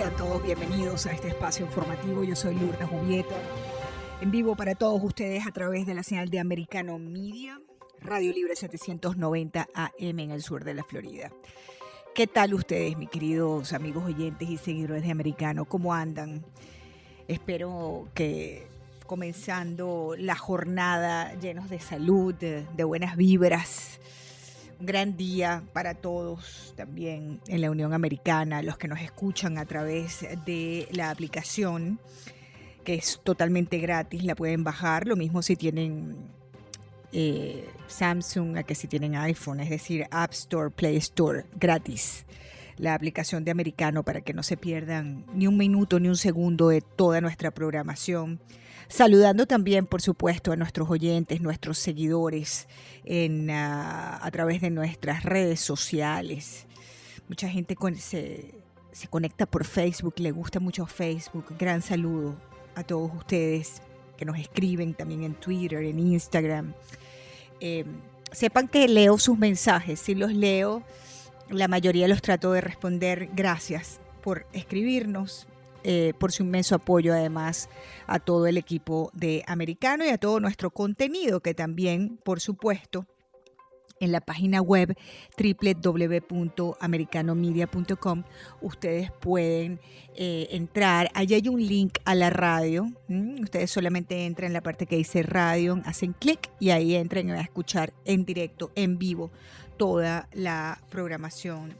Sean todos bienvenidos a este espacio informativo. Yo soy Lourdes Jubieta, en vivo para todos ustedes a través de la señal de Americano Media, Radio Libre 790 AM en el sur de la Florida. ¿Qué tal ustedes, mis queridos amigos oyentes y seguidores de Americano? ¿Cómo andan? Espero que comenzando la jornada llenos de salud, de, buenas vibras gran día para todos también en la Unión Americana, los que nos escuchan a través de la aplicación, que es totalmente gratis, la pueden bajar, lo mismo si tienen eh, Samsung, a que si tienen iPhone, es decir, App Store, Play Store, gratis. La aplicación de Americano para que no se pierdan ni un minuto ni un segundo de toda nuestra programación Saludando también, por supuesto, a nuestros oyentes, nuestros seguidores uh, a través de nuestras redes sociales. Mucha gente se, se conecta por Facebook, le gusta mucho Facebook. Gran saludo a todos ustedes que nos escriben también en Twitter, en Instagram. Eh, sepan que leo sus mensajes, si los leo, la mayoría los trato de responder. Gracias por escribirnos, eh, por su inmenso apoyo además a todo el equipo de Americano y a todo nuestro contenido que también, por supuesto, en la página web www.americanomedia.com ustedes pueden eh, entrar. Allí hay un link a la radio. Ustedes solamente entran en la parte que dice radio, hacen clic y ahí entran y van a escuchar en directo, en vivo, toda la programación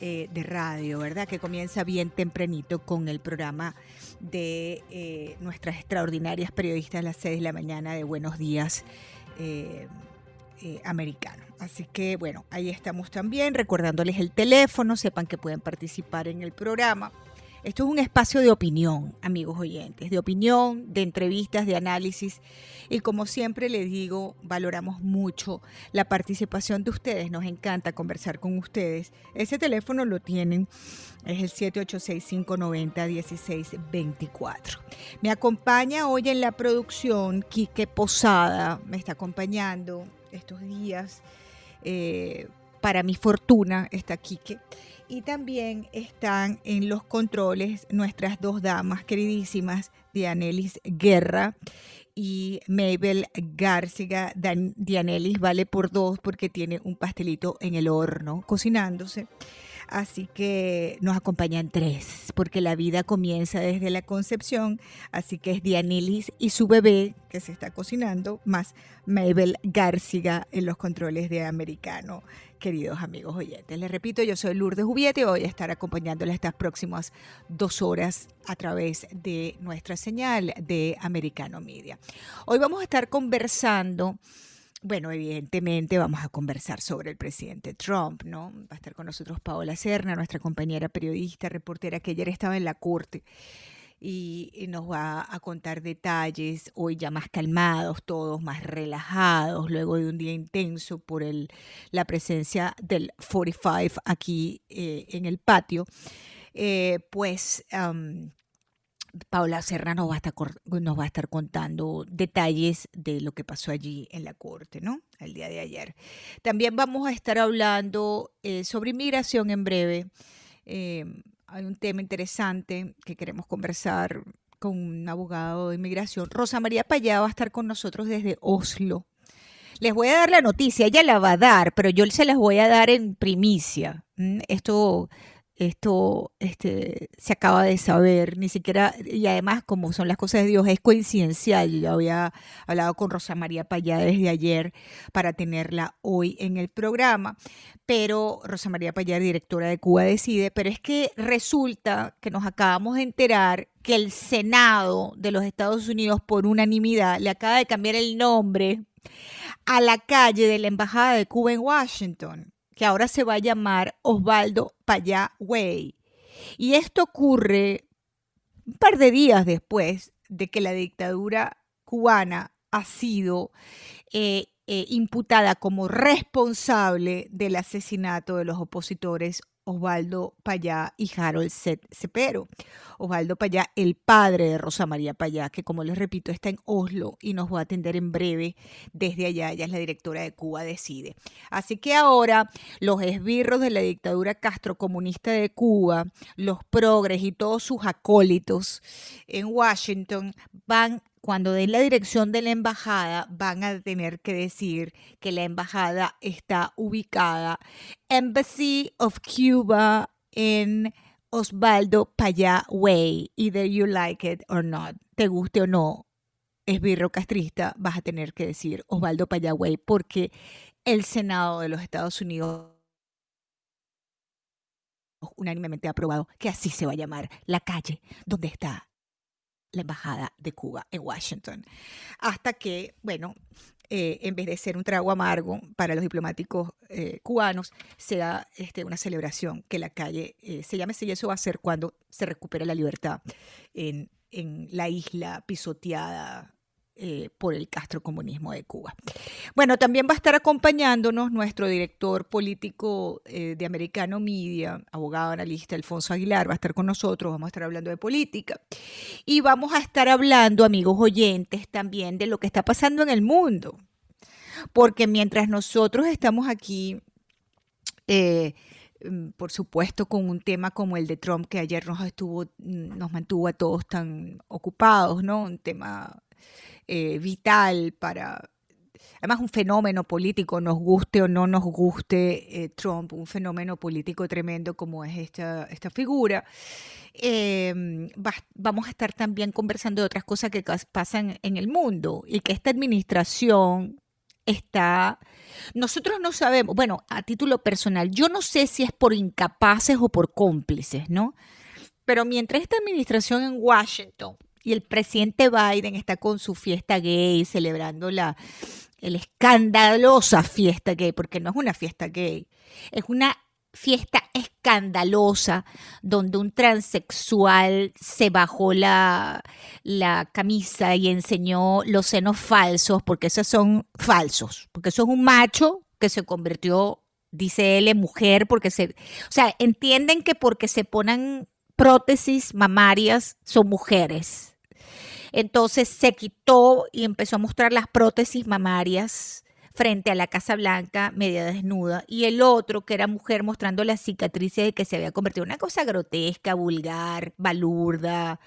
eh, de radio, ¿verdad? Que comienza bien tempranito con el programa de eh, nuestras extraordinarias periodistas las 6 de la mañana de Buenos Días eh, Americano. Así que bueno, ahí estamos también, recordándoles el teléfono, sepan que pueden participar en el programa esto es un espacio de opinión, amigos oyentes, de opinión, de entrevistas, de análisis. Y como siempre les digo, valoramos mucho la participación de ustedes. Nos encanta conversar con ustedes. Ese teléfono lo tienen, es el 786-590-1624. Me acompaña hoy en la producción Quique Posada, me está acompañando estos días. Eh, para mi fortuna está Quique y también están en los controles nuestras dos damas queridísimas, Dianelis Guerra y Mabel García. Dianelis vale por dos porque tiene un pastelito en el horno cocinándose. Así que nos acompañan tres, porque la vida comienza desde la concepción. Así que es Dianelis y su bebé que se está cocinando, más Mabel García en los controles de Americano queridos amigos oyentes. Les repito, yo soy Lourdes Jubiete y voy a estar acompañándoles estas próximas dos horas a través de nuestra señal de Americano Media. Hoy vamos a estar conversando. Bueno, evidentemente vamos a conversar sobre el presidente Trump, ¿no? Va a estar con nosotros Paola Serna, nuestra compañera periodista, reportera que ayer estaba en la corte y, nos va a contar detalles, hoy ya más calmados, todos más relajados, luego de un día intenso por el, la presencia del 45 aquí eh, en el patio. Eh, pues Paula Serra nos va, a estar, nos va a estar contando detalles de lo que pasó allí en la corte, ¿no? El día de ayer. También vamos a estar hablando eh, sobre inmigración en breve. Em, hay un tema interesante que queremos conversar con un abogado de inmigración. Rosa María Payá va a estar con nosotros desde Oslo. Les voy a dar la noticia, ella la va a dar, pero yo se las voy a dar en primicia. Esto esto este, se acaba de saber, ni siquiera, y además como son las cosas de Dios, es coincidencial. Yo había hablado con Rosa María Payá desde ayer para tenerla hoy en el programa, pero Rosa María Payá, directora de Cuba Decide, pero es que resulta que nos acabamos de enterar que el Senado de los Estados Unidos por unanimidad le acaba de cambiar el nombre a la calle de la Embajada de Cuba en Washington que ahora se va a llamar Osvaldo Payá Way. Y esto ocurre un par de días después de que la dictadura cubana ha sido eh, eh, imputada como responsable del asesinato de los opositores Osvaldo Payá y Harold Cepero. Osvaldo Payá, el padre de Rosa María Payá, que como les repito está en Oslo y nos va a atender en breve desde allá. Ella es la directora de Cuba Decide. Así que ahora los esbirros de la dictadura castrocomunista de Cuba, los progres y todos sus acólitos en Washington van cuando den la dirección de la embajada, van a tener que decir que la embajada está ubicada Embassy of Cuba en Osvaldo Payá Way, either you like it or not, te guste o no, esbirro castrista, vas a tener que decir Osvaldo Payá Way, porque el Senado de los Estados Unidos unánimemente ha aprobado que así se va a llamar la calle donde está la Embajada de Cuba en Washington. Hasta que, bueno, eh, en vez de ser un trago amargo para los diplomáticos eh, cubanos, sea este, una celebración que la calle eh, se llame y eso va a ser cuando se recupere la libertad en, en la isla pisoteada eh, por el castrocomunismo de Cuba. Bueno, también va a estar acompañándonos nuestro director político eh, de Americano Media, abogado analista Alfonso Aguilar, va a estar con nosotros, vamos a estar hablando de política. Y vamos a estar hablando, amigos oyentes, también de lo que está pasando en el mundo. Porque mientras nosotros estamos aquí... Eh, mm, por supuesto, con un tema como el de Trump, que ayer nos estuvo, mm, nos mantuvo a todos tan ocupados, ¿no? Un tema eh, vital para, además un fenómeno político, nos guste o no nos guste eh, Trump, un fenómeno político tremendo como es esta, esta figura. Em, vamos a estar también conversando de otras cosas que pasan en el mundo y que esta administración está, nosotros no sabemos, bueno, a título personal, yo no sé si es por incapaces o por cómplices, ¿no? Pero mientras esta administración en Washington y el presidente Biden está con su fiesta gay, celebrando la el escandalosa fiesta gay, porque no es una fiesta gay, es una fiesta escandalosa donde un transexual se bajó la, la camisa y enseñó los senos falsos, porque esos son falsos, porque eso es un macho que se convirtió, dice él, en mujer, porque se, o sea, entienden que porque se ponen prótesis mamarias son mujeres entonces se quitó y empezó a mostrar las prótesis mamarias frente a la Casa Blanca media desnuda y el otro que era mujer mostrando las cicatrices de que se había convertido en una cosa grotesca, vulgar, balurda,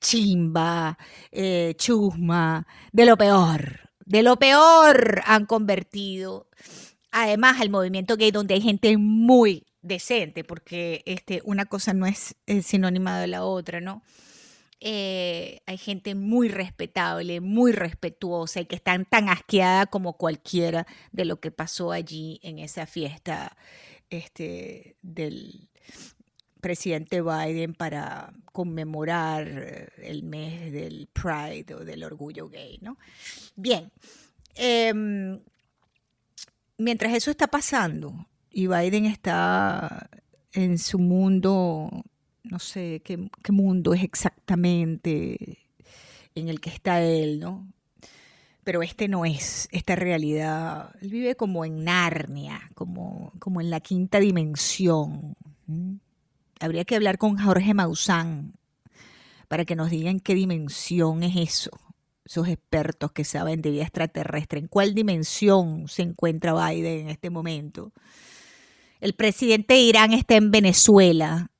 chimba, eh, chusma, de lo peor, de lo peor han convertido. Además, al movimiento gay donde hay gente muy decente, porque este, una cosa no es sinónima de la otra, ¿no? Eh, hay gente muy respetable, muy respetuosa y que están tan asqueada como cualquiera de lo que pasó allí en esa fiesta este, del presidente Biden para conmemorar el mes del Pride o del orgullo gay, ¿no? Bien, em, mientras eso está pasando y Biden está en su mundo no sé qué, mundo es exactamente en el que está él, ¿no? Pero este no es esta realidad. Él vive como en Narnia, como, como en la quinta dimensión. Habría que hablar con Jorge Maussan para que nos digan qué dimensión es eso. Esos expertos que saben de vida extraterrestre. ¿En cuál dimensión se encuentra Biden en este momento? El presidente de Irán está en Venezuela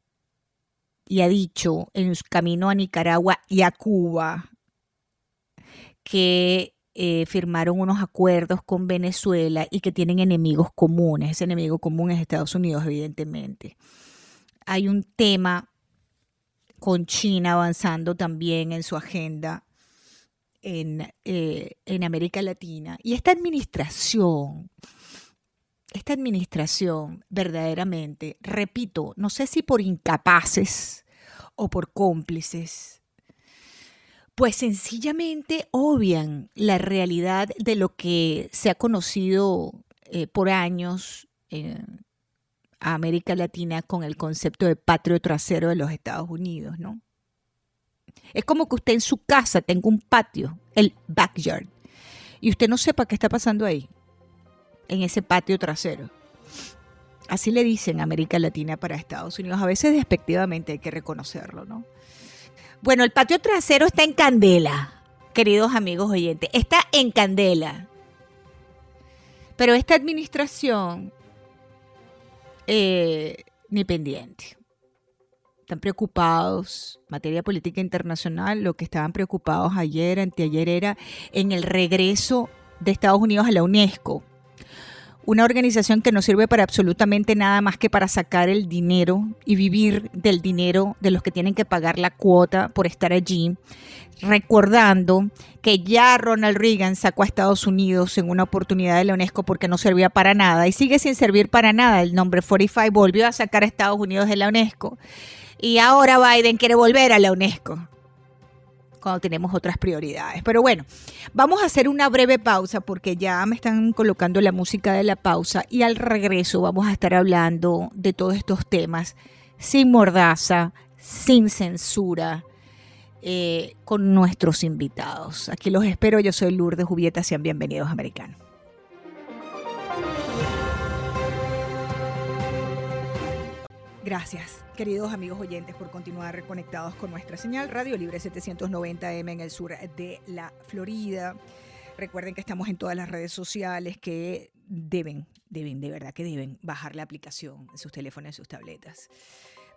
y ha dicho en su camino a Nicaragua y a Cuba que eh, firmaron unos acuerdos con Venezuela y que tienen enemigos comunes. Ese enemigo común es Estados Unidos, evidentemente. Hay un tema con China avanzando también en su agenda en, eh, en América Latina. Y esta administración esta administración verdaderamente, repito, no sé si por incapaces o por cómplices, pues sencillamente obvian la realidad de lo que se ha conocido eh, por años, a América Latina con el concepto de patrio trasero de los Estados Unidos, ¿no? Es como que usted en su casa tenga un patio, el backyard, y usted no sepa qué está pasando ahí, en ese patio trasero. Así le dicen América Latina para Estados Unidos, a veces despectivamente hay que reconocerlo, ¿no? Bueno, el patio trasero está en candela, queridos amigos oyentes, está en candela. Pero esta administración, eh, ni pendiente. Están preocupados, materia política internacional, lo que estaban preocupados ayer, anteayer, era en el regreso de Estados Unidos a la UNESCO una organización que no sirve para absolutamente nada más que para sacar el dinero y vivir del dinero de los que tienen que pagar la cuota por estar allí, recordando que ya Ronald Reagan sacó a Estados Unidos en una oportunidad de la UNESCO porque no servía para nada y sigue sin servir para nada. El nombre 45 volvió a sacar a Estados Unidos de la UNESCO y ahora Biden quiere volver a la UNESCO cuando tenemos otras prioridades. Pero bueno, vamos a hacer una breve pausa porque ya me están colocando la música de la pausa y al regreso vamos a estar hablando de todos estos temas sin mordaza, sin censura, eh, con nuestros invitados. Aquí los espero, yo soy Lourdes Jubieta, sean bienvenidos americanos. Gracias, queridos amigos oyentes, por continuar reconectados con nuestra señal Radio Libre 790M en el sur de la Florida. Recuerden que estamos en todas las redes sociales que deben, deben, de verdad que deben bajar la aplicación en sus teléfonos, en sus tabletas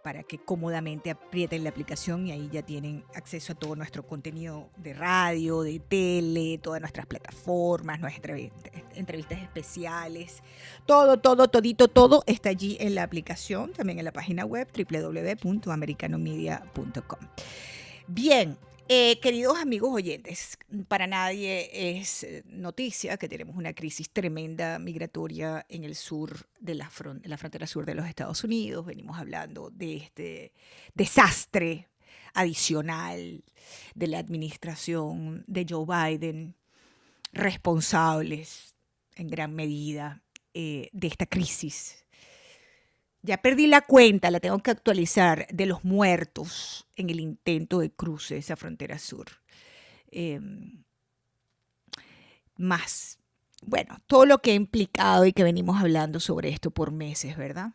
para que cómodamente aprieten la aplicación y ahí ya tienen acceso a todo nuestro contenido de radio, de tele, todas nuestras plataformas, nuestras entrevistas especiales, todo, todo, todito, todo está allí en la aplicación, también en la página web www.americanomedia.com. Bien, eh, queridos amigos oyentes, para nadie es eh, noticia que tenemos una crisis tremenda migratoria en el sur de la, la frontera sur de los Estados Unidos. Venimos hablando de este desastre adicional de la administración de Joe Biden, responsables en gran medida eh, de esta crisis ya perdí la cuenta, la tengo que actualizar, de los muertos en el intento de cruce de esa frontera sur. Em, más, bueno, todo lo que ha implicado y que venimos hablando sobre esto por meses, ¿verdad?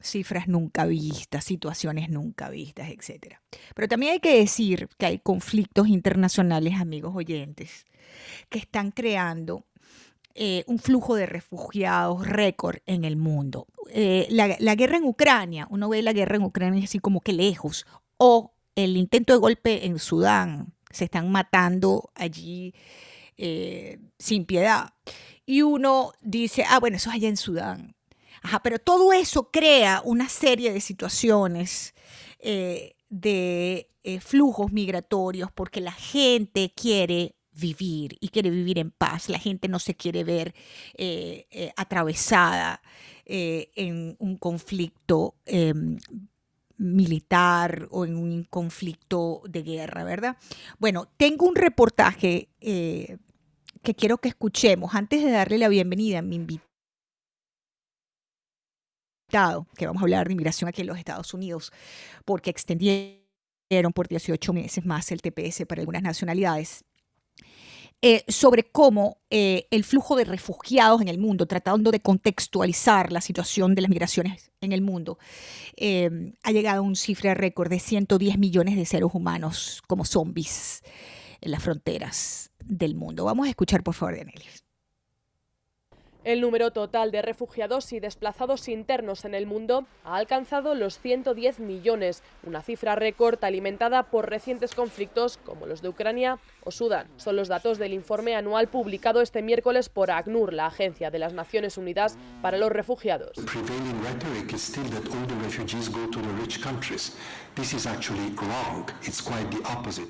Cifras nunca vistas, situaciones nunca vistas, etc. Pero también hay que decir que hay conflictos internacionales, amigos oyentes, que están creando eh, un flujo de refugiados récord en el mundo. Eh, la, guerra en Ucrania, uno ve la guerra en Ucrania así como que lejos, o el intento de golpe en Sudán, se están matando allí eh, sin piedad. Y uno dice, ah, bueno, eso es allá en Sudán. Ajá, pero todo eso crea una serie de situaciones de flujos migratorios porque la gente quiere vivir y quiere vivir en paz. La gente no se quiere ver eh, eh, atravesada eh, en un conflicto em, militar o en un conflicto de guerra, ¿verdad? Bueno, tengo un reportaje que quiero que escuchemos antes de darle la bienvenida a mi invitado que vamos a hablar de inmigración aquí en los Estados Unidos, porque extendieron por 18 meses más el TPS para algunas nacionalidades. Eh, sobre cómo eh, el flujo de refugiados en el mundo, tratando de contextualizar la situación de las migraciones en el mundo, eh, ha llegado a un cifra récord de 110 millones de seres humanos como zombies en las fronteras del mundo. Vamos a escuchar, por favor, de el número total de refugiados y desplazados internos en el mundo ha alcanzado los 110 millones, una cifra récord alimentada por recientes conflictos como los de Ucrania o Sudán. Son los datos del informe anual publicado este miércoles por ACNUR, la Agencia de las Naciones Unidas para los Refugiados.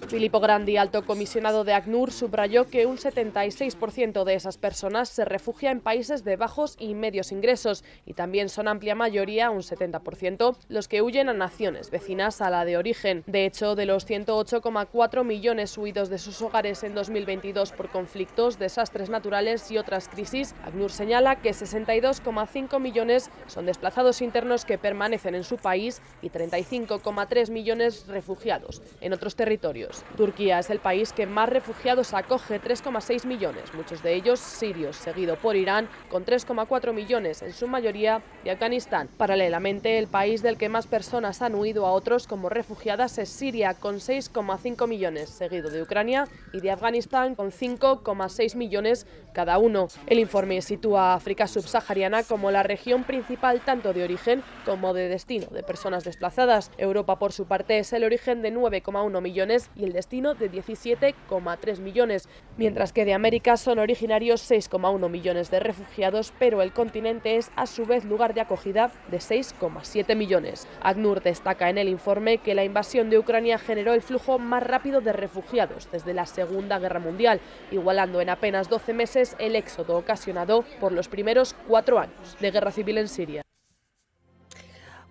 Filippo Grandi, alto comisionado de ACNUR, subrayó que un 76% de esas personas se refugia en países de bajos y medios ingresos y también son amplia mayoría, un 70%, los que huyen a naciones vecinas a la de origen. De hecho, de los 108,4 millones huidos de sus hogares en 2022 por conflictos, desastres naturales y otras crisis, ACNUR señala que 62,5 millones son desplazados internos que permanecen en su país y 35,3 millones refugiados en otros territorios. Turquía es el país que más refugiados acoge, 3,6 millones, muchos de ellos sirios, seguido por Irán, con 3,4 millones, en su mayoría de Afganistán. Paralelamente, el país del que más personas han huido a otros como refugiadas es Siria, con 6,5 millones, seguido de Ucrania y de Afganistán, con 5,6 millones cada uno. El informe sitúa a África subsahariana como la región principal tanto de origen como de destino de personas desplazadas. Europa, por su parte, es el origen de 9,1 millones y el destino de 17,3 millones, mientras que de América son originarios 6,1 millones de refugiados, pero el continente es a su vez lugar de acogida de 6,7 millones. ACNUR destaca en el informe que la invasión de Ucrania generó el flujo más rápido de refugiados desde la Segunda Guerra Mundial, igualando en apenas 12 meses el éxodo ocasionado por los primeros cuatro años de guerra civil en Siria.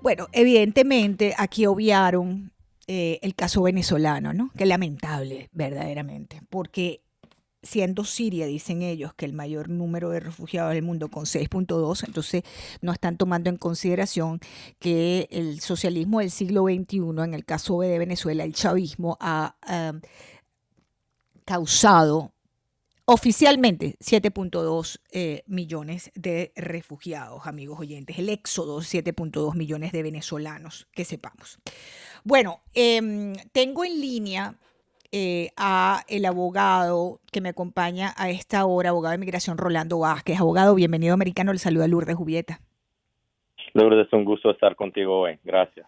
Bueno, evidentemente aquí obviaron eh, el caso venezolano, ¿no? Que lamentable, verdaderamente, porque siendo Siria, dicen ellos, que el mayor número de refugiados del mundo con 6.2, entonces no están tomando en consideración que el socialismo del siglo XXI, en el caso de Venezuela, el chavismo, ha uh, causado Oficialmente, 7.2 eh, millones de refugiados, amigos oyentes. El éxodo, 7.2 millones de venezolanos, que sepamos. Bueno, eh, tengo en línea eh, a el abogado que me acompaña a esta hora, abogado de migración Rolando Vázquez. Abogado, bienvenido americano, le saluda Lourdes Jubieta. Lourdes, un gusto estar contigo hoy. Gracias.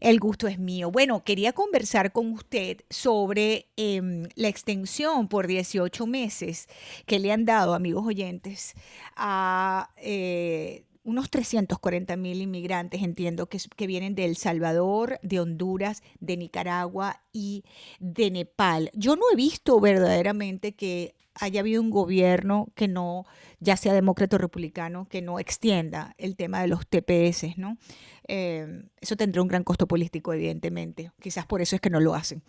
El gusto es mío. Bueno, quería conversar con usted sobre eh, la extensión por 18 meses que le han dado, amigos oyentes, a eh, unos 340 mil inmigrantes, entiendo, que, que, vienen de El Salvador, de Honduras, de Nicaragua y de Nepal. Yo no he visto verdaderamente que haya habido un gobierno que no, ya sea demócrata o republicano, que no extienda el tema de los TPS, ¿no? Eh, eso tendrá un gran costo político, evidentemente. Quizás por eso es que no lo hacen.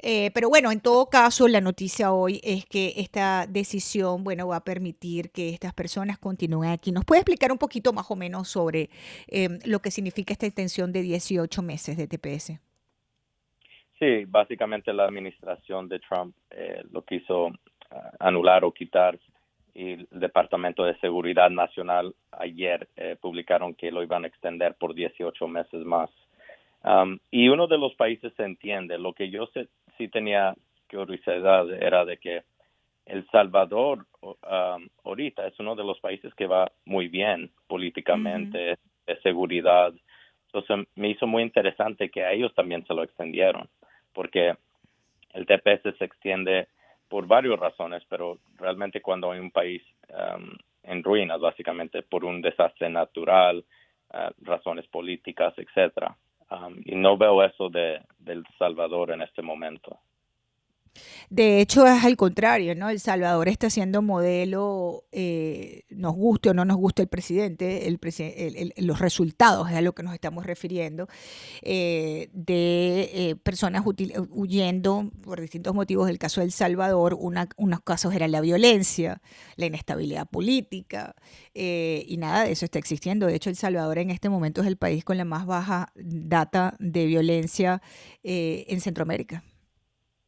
Eh, pero bueno, en todo caso, la noticia hoy es que esta decisión, bueno, va a permitir que estas personas continúen aquí. ¿Nos puede explicar un poquito más o menos sobre eh, lo que significa esta extensión de 18 meses de TPS? Sí, básicamente la administración de Trump eh, lo quiso uh, anular o quitar y el Departamento de Seguridad Nacional ayer eh, publicaron que lo iban a extender por 18 meses más. Um, y uno de los países se entiende. Lo que yo sé, sí tenía curiosidad era de que El Salvador um, ahorita es uno de los países que va muy bien políticamente, uh -huh. de seguridad. Entonces me hizo muy interesante que a ellos también se lo extendieron, porque el TPS se extiende por varias razones, pero realmente cuando hay un país um, en ruinas, básicamente por un desastre natural, uh, razones políticas, etcétera. Um, y no veo eso de, de El Salvador en este momento. De hecho, es al contrario, ¿no? El Salvador está siendo modelo, eh, nos guste o no nos guste el presidente, el, los resultados es a lo que nos estamos refiriendo, eh, de eh, personas huyendo por distintos motivos. El caso del Salvador, una, unos casos eran la violencia, la inestabilidad política, eh, y nada de eso está existiendo. De hecho, El Salvador en este momento es el país con la más baja data de violencia en Centroamérica.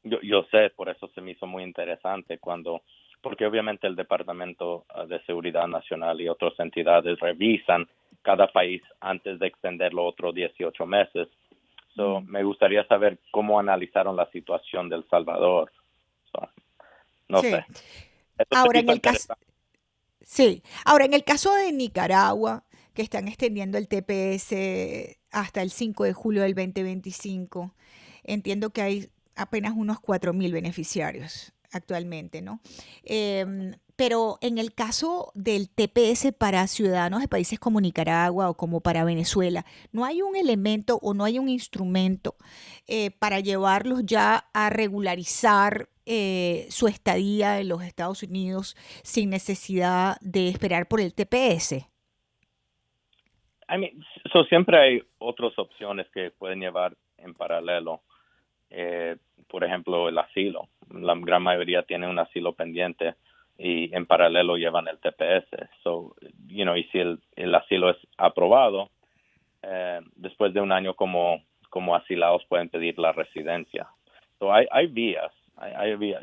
Yo, yo sé, por eso se me hizo muy interesante cuando, porque obviamente el Departamento ah, de Seguridad Nacional y otras entidades revisan cada país antes de extenderlo otros 18 meses. So, mm. Me gustaría saber cómo analizaron la situación del Salvador. So, no sí. sé. Esto Ahora, en el caso... Sí, ahora en el caso de Nicaragua, que están extendiendo el TPS hasta el 5 de julio del 2025, entiendo que hay apenas unos 4.000 beneficiarios actualmente, ¿no? Eh, pero en el caso del TPS para ciudadanos de países como Nicaragua o como para Venezuela, ¿no hay un elemento o no hay un instrumento eh, para llevarlos ya a regularizar eh, su estadía en los Estados Unidos sin necesidad de esperar por el TPS? I mean, so siempre hay otras opciones que pueden llevar en paralelo. Eh, por ejemplo, el asilo. La gran mayoría tiene un asilo pendiente y en paralelo llevan el TPS. So, you know, y si el, asilo es aprobado, eh, después de un año como, como asilados pueden pedir la residencia. So, hay, hay vías. Hay, vías.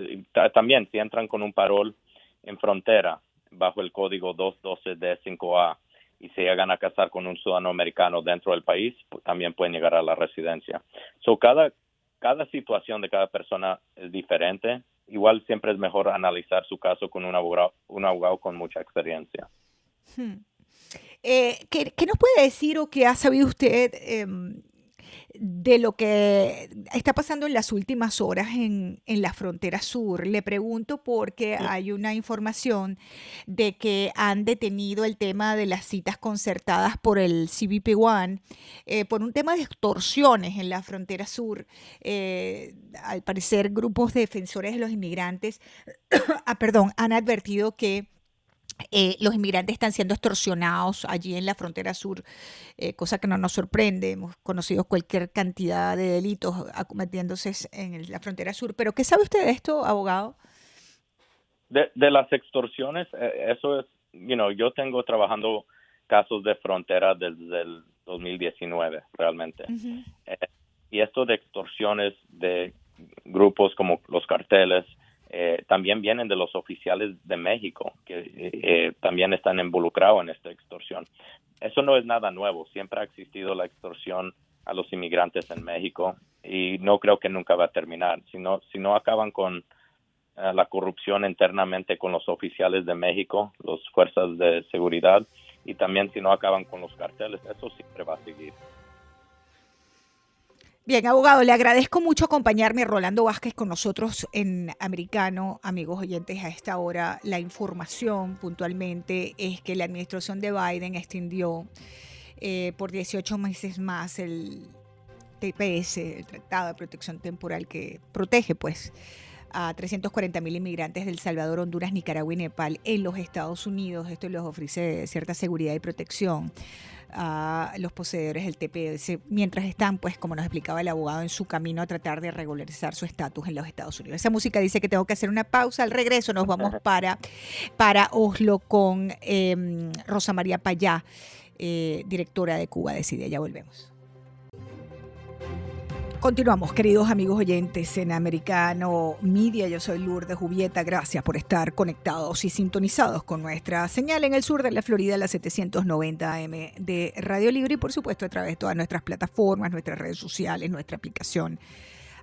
También, si entran con un parol en frontera bajo el código 212D5A y se llegan a casar con un ciudadano americano dentro del país, también pueden llegar a la residencia. So, cada, cada situación de cada persona es diferente. Igual siempre es mejor analizar su caso con un abogado, un abogado con mucha experiencia. Hmm. Eh, ¿qué, ¿qué, nos puede decir o qué ha sabido usted eh, de lo que está pasando en las últimas horas en, en, la frontera sur. Le pregunto porque hay una información de que han detenido el tema de las citas concertadas por el CBP One eh, por un tema de extorsiones en la frontera sur. Eh, al parecer, grupos de defensores de los inmigrantes ah, perdón, han advertido que eh, los inmigrantes están siendo extorsionados allí en la frontera sur, eh, cosa que no nos sorprende. Hemos conocido cualquier cantidad de delitos acometiéndose en la frontera sur. Pero, ¿qué sabe usted de esto, abogado? De, las extorsiones, eh, eso es, you know, yo tengo trabajando casos de frontera desde el 2019, realmente. y esto de extorsiones de grupos como los carteles, eh, también vienen de los oficiales de México, que eh, también están involucrados en esta extorsión. Eso no es nada nuevo, siempre ha existido la extorsión a los inmigrantes en México y no creo que nunca va a terminar. Si no, si no acaban con eh, la corrupción internamente con los oficiales de México, las fuerzas de seguridad, y también si no acaban con los carteles, eso siempre va a seguir. Bien, abogado, le agradezco mucho acompañarme, Rolando Vázquez, con nosotros en Americano. Amigos oyentes, a esta hora la información puntualmente es que la administración de Biden extendió eh, por 18 meses más el TPS, el Tratado de Protección Temporal que protege, pues, a 340 mil inmigrantes del Salvador, Honduras, Nicaragua y Nepal en los Estados Unidos. Esto les ofrece cierta seguridad y protección a los poseedores del TPS mientras están, pues como nos explicaba el abogado, en su camino a tratar de regularizar su estatus en los Estados Unidos. Esa música dice que tengo que hacer una pausa. Al regreso nos vamos para, para Oslo con em, Rosa María Payá, eh, directora de Cuba Decide. Ya volvemos. Continuamos, queridos amigos oyentes en Americano Media. Yo soy Lourdes Jubieta. Gracias por estar conectados y sintonizados con nuestra señal en el sur de la Florida, la 790 AM de Radio Libre y, por supuesto, a través de todas nuestras plataformas, nuestras redes sociales, nuestra aplicación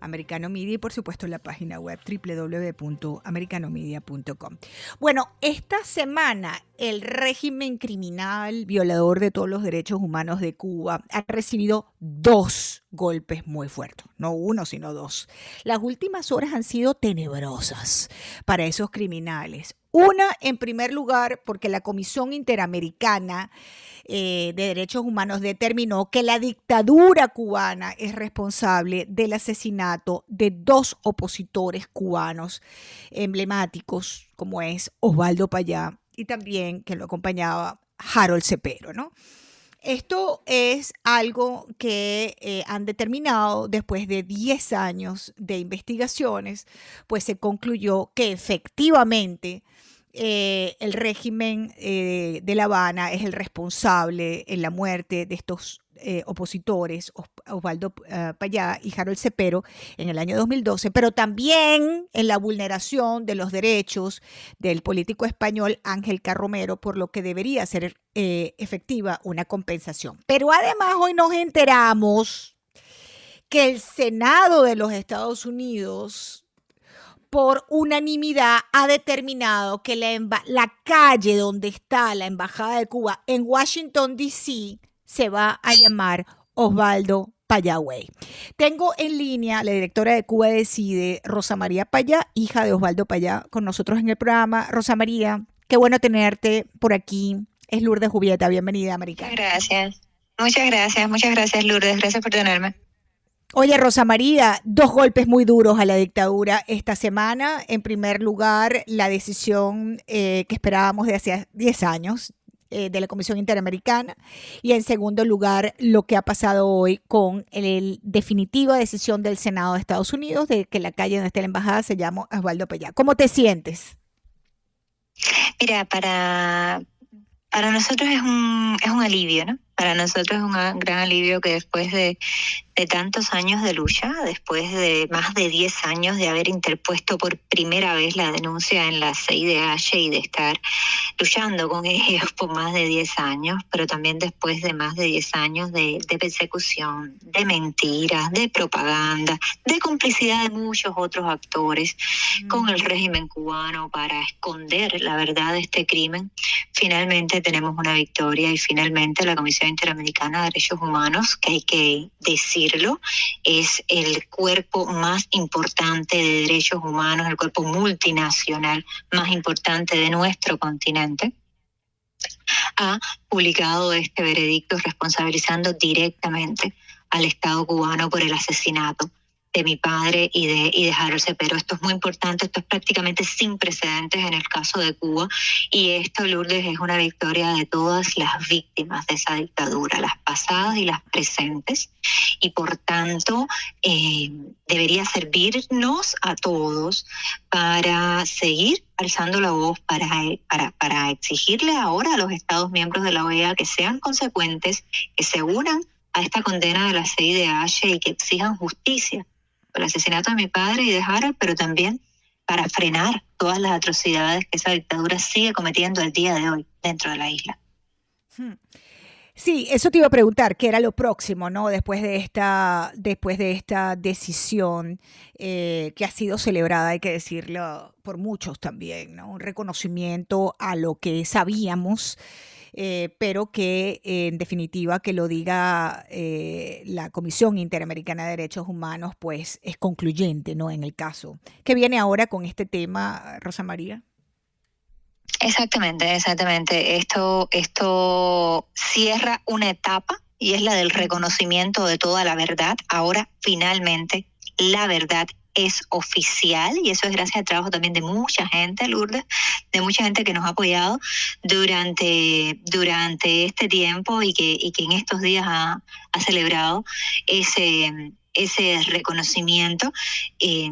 Americano Media y por supuesto la página web www.americanomedia.com. Bueno, esta semana el régimen criminal violador de todos los derechos humanos de Cuba ha recibido dos golpes muy fuertes, no uno, sino dos. Las últimas horas han sido tenebrosas para esos criminales. Una, en primer lugar, porque la Comisión Interamericana eh, de Derechos Humanos determinó que la dictadura cubana es responsable del asesinato de dos opositores cubanos emblemáticos, como es Osvaldo Payá y también que lo acompañaba Harold Cepero, ¿no? Esto es algo que eh, han determinado después de 10 años de investigaciones, pues se concluyó que efectivamente eh, el régimen eh, de La Habana es el responsable en la muerte de estos eh, opositores, Osvaldo Payá y Harold Cepero, en el año 2012, pero también en la vulneración de los derechos del político español Ángel Carromero, por lo que debería ser efectiva una compensación. Pero además hoy nos enteramos que el Senado de los Estados Unidos por unanimidad ha determinado que la, la, calle donde está la Embajada de Cuba en Washington, D.C., se va a llamar Osvaldo Payagüey. Tengo en línea la directora de Cuba Decide, Rosa María Payá, hija de Osvaldo Payá, con nosotros en el programa. Rosa María, qué bueno tenerte por aquí. Es Lourdes Jubieta, bienvenida, América. Gracias. Muchas gracias, muchas gracias, Lourdes. Gracias por tenerme. Oye, Rosa María, dos golpes muy duros a la dictadura esta semana. En primer lugar, la decisión eh, que esperábamos de hace 10 años eh, de la Comisión Interamericana. Y en segundo lugar, lo que ha pasado hoy con la definitiva decisión del Senado de Estados Unidos de que la calle donde está la embajada se llama Osvaldo Pellá. ¿Cómo te sientes? Mira, para, para nosotros es un, es un alivio, ¿no? Para nosotros es un gran alivio que después de, de tantos años de lucha, después de más de 10 años de haber interpuesto por primera vez la denuncia en la CIDH y de estar luchando con ellos por más de 10 años, pero también después de más de 10 años de, de persecución, de mentiras, de propaganda, de complicidad de muchos otros actores con el régimen cubano para esconder la verdad de este crimen, finalmente tenemos una victoria y finalmente la Comisión Interamericana de Derechos Humanos, que hay que decir es el cuerpo más importante de derechos humanos, el cuerpo multinacional más importante de nuestro continente. Ha publicado este veredicto responsabilizando directamente al Estado cubano por el asesinato de mi padre y de, y de Harold Pero esto es muy importante, esto es prácticamente sin precedentes en el caso de Cuba y esto, Lourdes, es una victoria de todas las víctimas de esa dictadura, las pasadas y las presentes, y por tanto eh, debería servirnos a todos para seguir alzando la voz, para, para, para exigirle ahora a los Estados miembros de la OEA que sean consecuentes, que se unan a esta condena de la CIDH y que exijan justicia el asesinato de mi padre y de Harold, pero también para frenar todas las atrocidades que esa dictadura sigue cometiendo el día de hoy dentro de la isla. Hmm. Sí, eso te iba a preguntar, ¿qué era lo próximo, no? Después de esta, después de esta decisión eh, que ha sido celebrada, hay que decirlo, por muchos también, ¿no? Un reconocimiento a lo que sabíamos eh, pero que en definitiva que lo diga eh, la Comisión Interamericana de Derechos Humanos, pues es concluyente, ¿no? En el caso. ¿Qué viene ahora con este tema, Rosa María? Exactamente, exactamente. Esto, esto cierra una etapa y es la del reconocimiento de toda la verdad. Ahora, finalmente, la verdad es oficial y eso es gracias al trabajo también de mucha gente, Lourdes, de mucha gente que nos ha apoyado durante, durante este tiempo y que, que en estos días ha, ha celebrado ese, ese reconocimiento. Eh,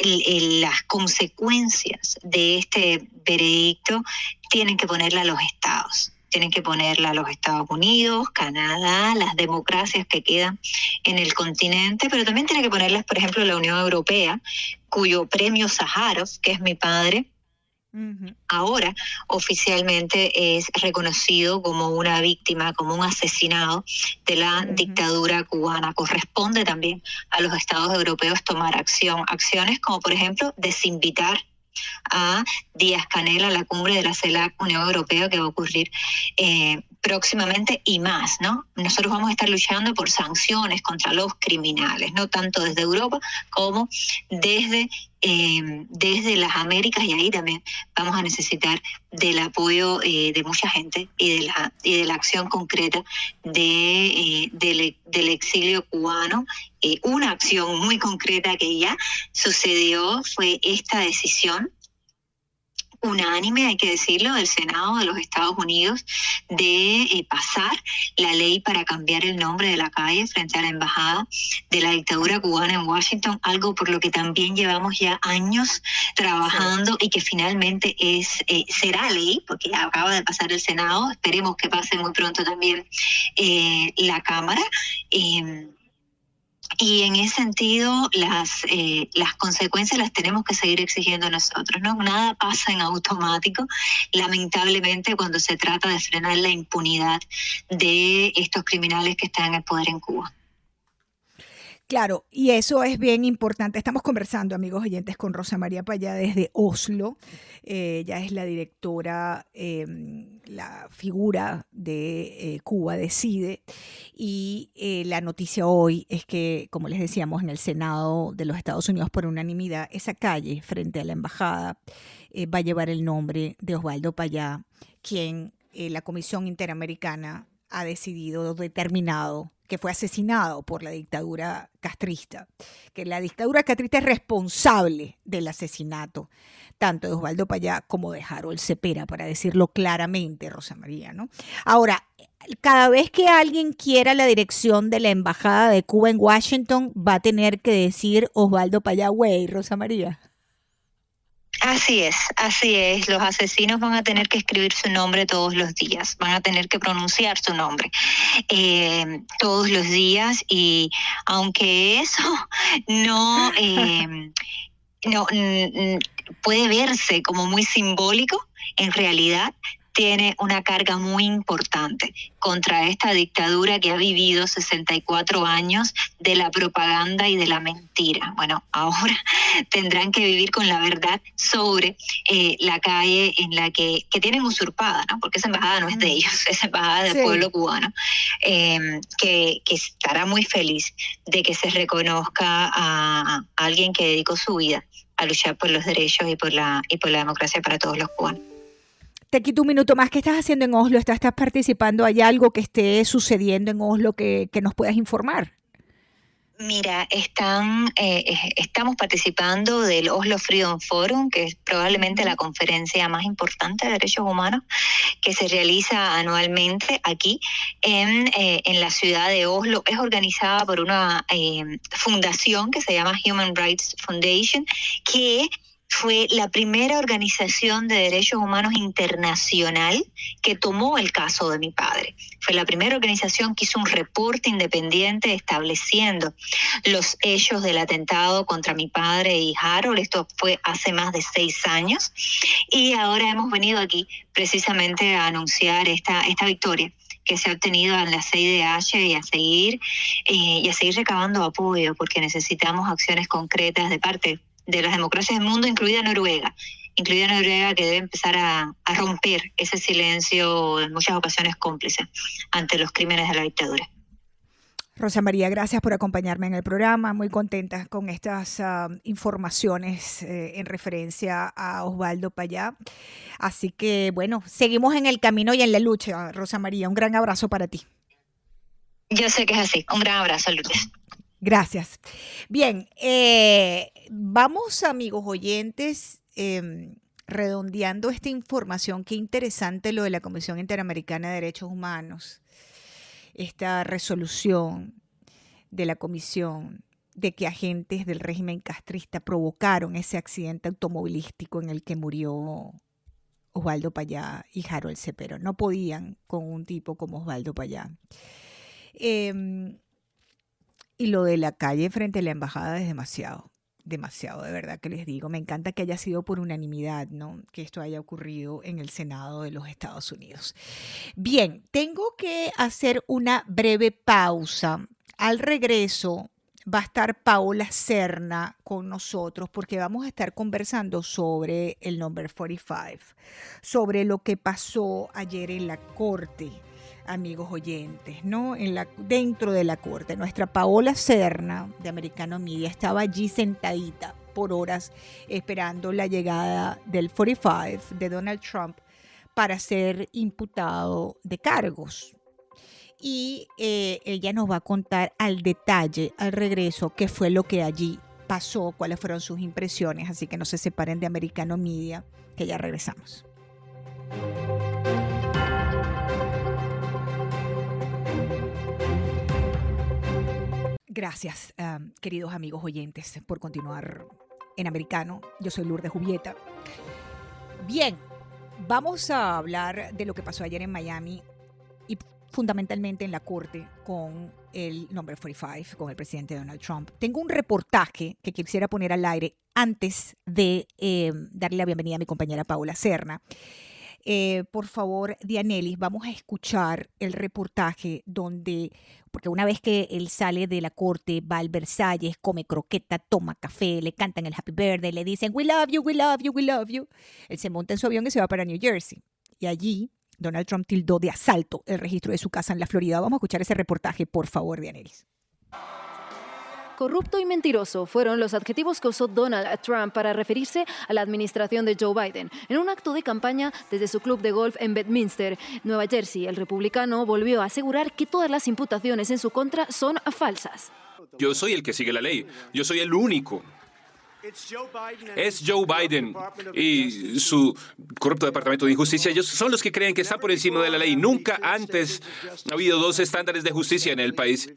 las consecuencias de este veredicto tienen que ponerla a los estados tienen que ponerla los Estados Unidos, Canadá, las democracias que quedan en el continente, pero también tiene que ponerlas, por ejemplo, la Unión Europea, cuyo premio Sájarov, que es mi padre, ahora oficialmente es reconocido como una víctima, como un asesinado de la dictadura cubana. Corresponde también a los estados europeos tomar acción, acciones como por ejemplo desinvitar a Díaz Canel a la cumbre de la CELAC Unión Europea que va a ocurrir eh, próximamente y más, ¿no? Nosotros vamos a estar luchando por sanciones contra los criminales, no tanto desde Europa como desde eh, desde las Américas y ahí también vamos a necesitar del apoyo eh, de mucha gente y de la y de la acción concreta de del, del, exilio cubano una acción muy concreta que ya sucedió fue esta decisión unánime, hay que decirlo, del Senado de los Estados Unidos de eh, pasar la ley para cambiar el nombre de la calle frente a la embajada de la dictadura cubana en Washington, algo por lo que también llevamos ya años trabajando y que finalmente es eh, será ley, porque acaba de pasar el Senado, esperemos que pase muy pronto también eh, la Cámara. Y en ese sentido, las, eh, las consecuencias las tenemos que seguir exigiendo nosotros, ¿no? Nada pasa en automático, lamentablemente, cuando se trata de frenar la impunidad de estos criminales que están en el poder en Cuba. Claro, y eso es bien importante. Estamos conversando, amigos oyentes, con Rosa María Payá desde Oslo. Eh, ella es la directora, em, la figura de eh, Cuba Decide. Y eh, la noticia hoy es que, como les decíamos, en el Senado de los Estados Unidos, por unanimidad, esa calle frente a la embajada va a llevar el nombre de Osvaldo Payá, quien la Comisión Interamericana ha decidido, determinado, que fue asesinado por la dictadura castrista, que la dictadura castrista es responsable del asesinato tanto de Osvaldo Payá como de Harold Cepera, para decirlo claramente, Rosa María, ¿no? Ahora, cada vez que alguien quiera la dirección de la embajada de Cuba en Washington, va a tener que decir Osvaldo Payá, güey, Rosa María. Así es, así es. Los asesinos van a tener que escribir su nombre todos los días, van a tener que pronunciar su nombre eh, todos los días y aunque eso no, eh, no puede verse como muy simbólico, en realidad tiene una carga muy importante contra esta dictadura que ha vivido 64 años de la propaganda y de la mentira. Bueno, ahora tendrán que vivir con la verdad sobre eh, la calle en la que, que, tienen usurpada, ¿no? porque esa embajada no es de ellos, es embajada del pueblo cubano, em, que, que, estará muy feliz de que se reconozca a, a alguien que dedicó su vida a luchar por los derechos y por la, y por la democracia para todos los cubanos. Te quito un minuto más. ¿Qué estás haciendo en Oslo? ¿Estás, estás participando? ¿Hay algo que esté sucediendo en Oslo que, que nos puedas informar? Mira, están, eh, estamos participando del Oslo Freedom Forum, que es probablemente la conferencia más importante de derechos humanos que se realiza anualmente aquí en, eh, en la ciudad de Oslo. Es organizada por una eh, fundación que se llama Human Rights Foundation, que fue la primera organización de derechos humanos internacional que tomó el caso de mi padre. Fue la primera organización que hizo un reporte independiente estableciendo los hechos del atentado contra mi padre y Harold. Esto fue hace más de seis años. Y ahora hemos venido aquí precisamente a anunciar esta, esta victoria que se ha obtenido en la CIDH y a seguir eh, y a seguir recabando apoyo porque necesitamos acciones concretas de parte de las democracias del mundo, incluida Noruega, incluida Noruega que debe empezar a, romper ese silencio en muchas ocasiones cómplice ante los crímenes de la dictadura. Rosa María, gracias por acompañarme en el programa. Muy contenta con estas ah, informaciones eh, en referencia a Osvaldo Payá. Así que, bueno, seguimos en el camino y en la lucha, Rosa María. Un gran abrazo para ti. Yo sé que es así. Un gran abrazo, Lourdes. Gracias. Bien, eh, vamos amigos oyentes, em, redondeando esta información. Qué interesante lo de la Comisión Interamericana de Derechos Humanos, esta resolución de la Comisión de que agentes del régimen castrista provocaron ese accidente automovilístico en el que murió Osvaldo Payá y Harold Cepero. No podían con un tipo como Osvaldo Payá. Em, y lo de la calle frente a la embajada es demasiado, demasiado, de verdad que les digo. Me encanta que haya sido por unanimidad, ¿no? Que esto haya ocurrido en el Senado de los Estados Unidos. Bien, tengo que hacer una breve pausa. Al regreso va a estar Paola Serna con nosotros porque vamos a estar conversando sobre el number 45, sobre lo que pasó ayer en la corte amigos oyentes, ¿no? En la, dentro de la corte. Nuestra Paola Serna, de Americano Media, estaba allí sentadita por horas esperando la llegada del 45 de Donald Trump para ser imputado de cargos. Y eh, ella nos va a contar al detalle, al regreso, qué fue lo que allí pasó, cuáles fueron sus impresiones. Así que no se separen de Americano Media, que ya regresamos. Gracias, um, queridos amigos oyentes, por continuar en americano. Yo soy Lourdes Jubieta. Bien, vamos a hablar de lo que pasó ayer en Miami y fundamentalmente en la corte con el number 45, con el presidente Donald Trump. Tengo un reportaje que quisiera poner al aire antes de eh, darle la bienvenida a mi compañera Paula Serna. Eh, por favor, Dianelis, vamos a escuchar el reportaje donde, porque una vez que él sale de la corte, va al Versalles, come croqueta, toma café, le cantan el Happy Birthday, le dicen, We love you, we love you, we love you. Él se monta en su avión y se va para New Jersey. Y allí Donald Trump tildó de asalto el registro de su casa en la Florida. Vamos a escuchar ese reportaje, por favor, Dianelis. Corrupto y mentiroso fueron los adjetivos que usó Donald Trump para referirse a la administración de Joe Biden. En un acto de campaña desde su club de golf en Bedminster, Nueva Jersey, el republicano volvió a asegurar que todas las imputaciones en su contra son falsas. Yo soy el que sigue la ley. Yo soy el único. Es Joe Biden y su corrupto Departamento de Justicia. Ellos son los que creen que está por encima de la ley. Nunca antes ha habido dos estándares de justicia en el país.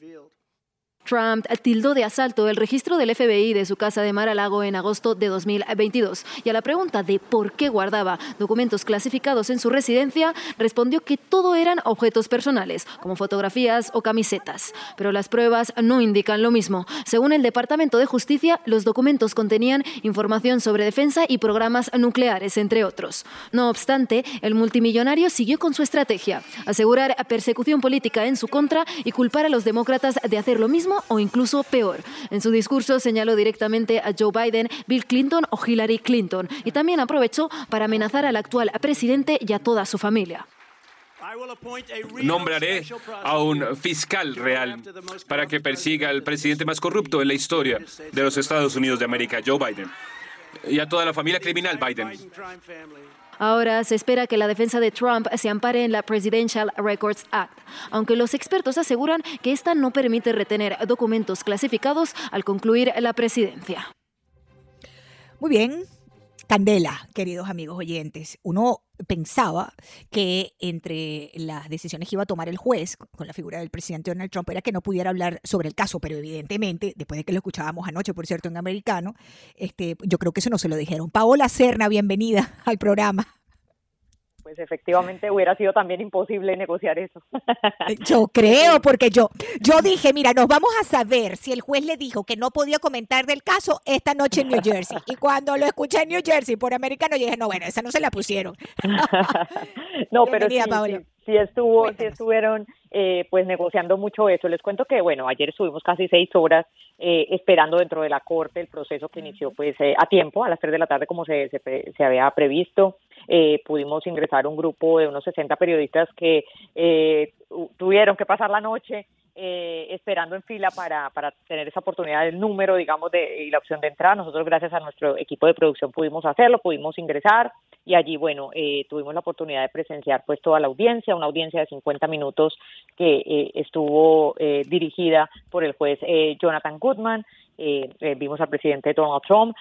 Trump tildó de asalto el registro del FBI de su casa de Mar-a-Lago en agosto de 2022 y a la pregunta de por qué guardaba documentos clasificados en su residencia, respondió que todo eran objetos personales, como fotografías o camisetas. Pero las pruebas no indican lo mismo. Según el Departamento de Justicia, los documentos contenían información sobre defensa y programas nucleares, entre otros. No obstante, el multimillonario siguió con su estrategia, asegurar persecución política en su contra y culpar a los demócratas de hacer lo mismo o incluso peor. En su discurso señaló directamente a Joe Biden, Bill Clinton o Hillary Clinton y también aprovechó para amenazar al actual presidente y a toda su familia. Nombraré a un fiscal real para que persiga al presidente más corrupto en la historia de los Estados Unidos de América, Joe Biden, y a toda la familia criminal Biden. Ahora se espera que la defensa de Trump se ampare en la Presidential Records Act, aunque los expertos aseguran que esta no permite retener documentos clasificados al concluir la presidencia. Muy bien, Candela, queridos amigos oyentes, uno pensaba que entre las decisiones que iba a tomar el juez con la figura del presidente Donald Trump era que no pudiera hablar sobre el caso, pero evidentemente, después de que lo escuchábamos anoche, por cierto, en americano, este, yo creo que eso no se lo dijeron. Paola Serna, bienvenida al programa pues efectivamente hubiera sido también imposible negociar eso. Yo creo, porque yo, yo dije, mira, nos vamos a saber si el juez le dijo que no podía comentar del caso esta noche en New Jersey. Y cuando lo escuché en New Jersey por americano, yo dije, no, bueno, esa no se la pusieron. no, pero sí, sí, estuvo, sí estuvieron eh, pues negociando mucho eso. Les cuento que, bueno, ayer estuvimos casi seis horas eh, esperando dentro de la corte el proceso que inició pues eh, a tiempo, a las tres de la tarde como se, se, se había previsto. Eh, pudimos ingresar un grupo de unos 60 periodistas que eh, tuvieron que pasar la noche eh, esperando en fila para, para tener esa oportunidad del número, digamos, de, y la opción de entrar. Nosotros, gracias a nuestro equipo de producción, pudimos hacerlo, pudimos ingresar y allí, bueno, eh, tuvimos la oportunidad de presenciar pues toda la audiencia, una audiencia de 50 minutos que eh, estuvo eh, dirigida por el juez eh, Jonathan Goodman. Eh, eh, vimos al presidente Donald Trump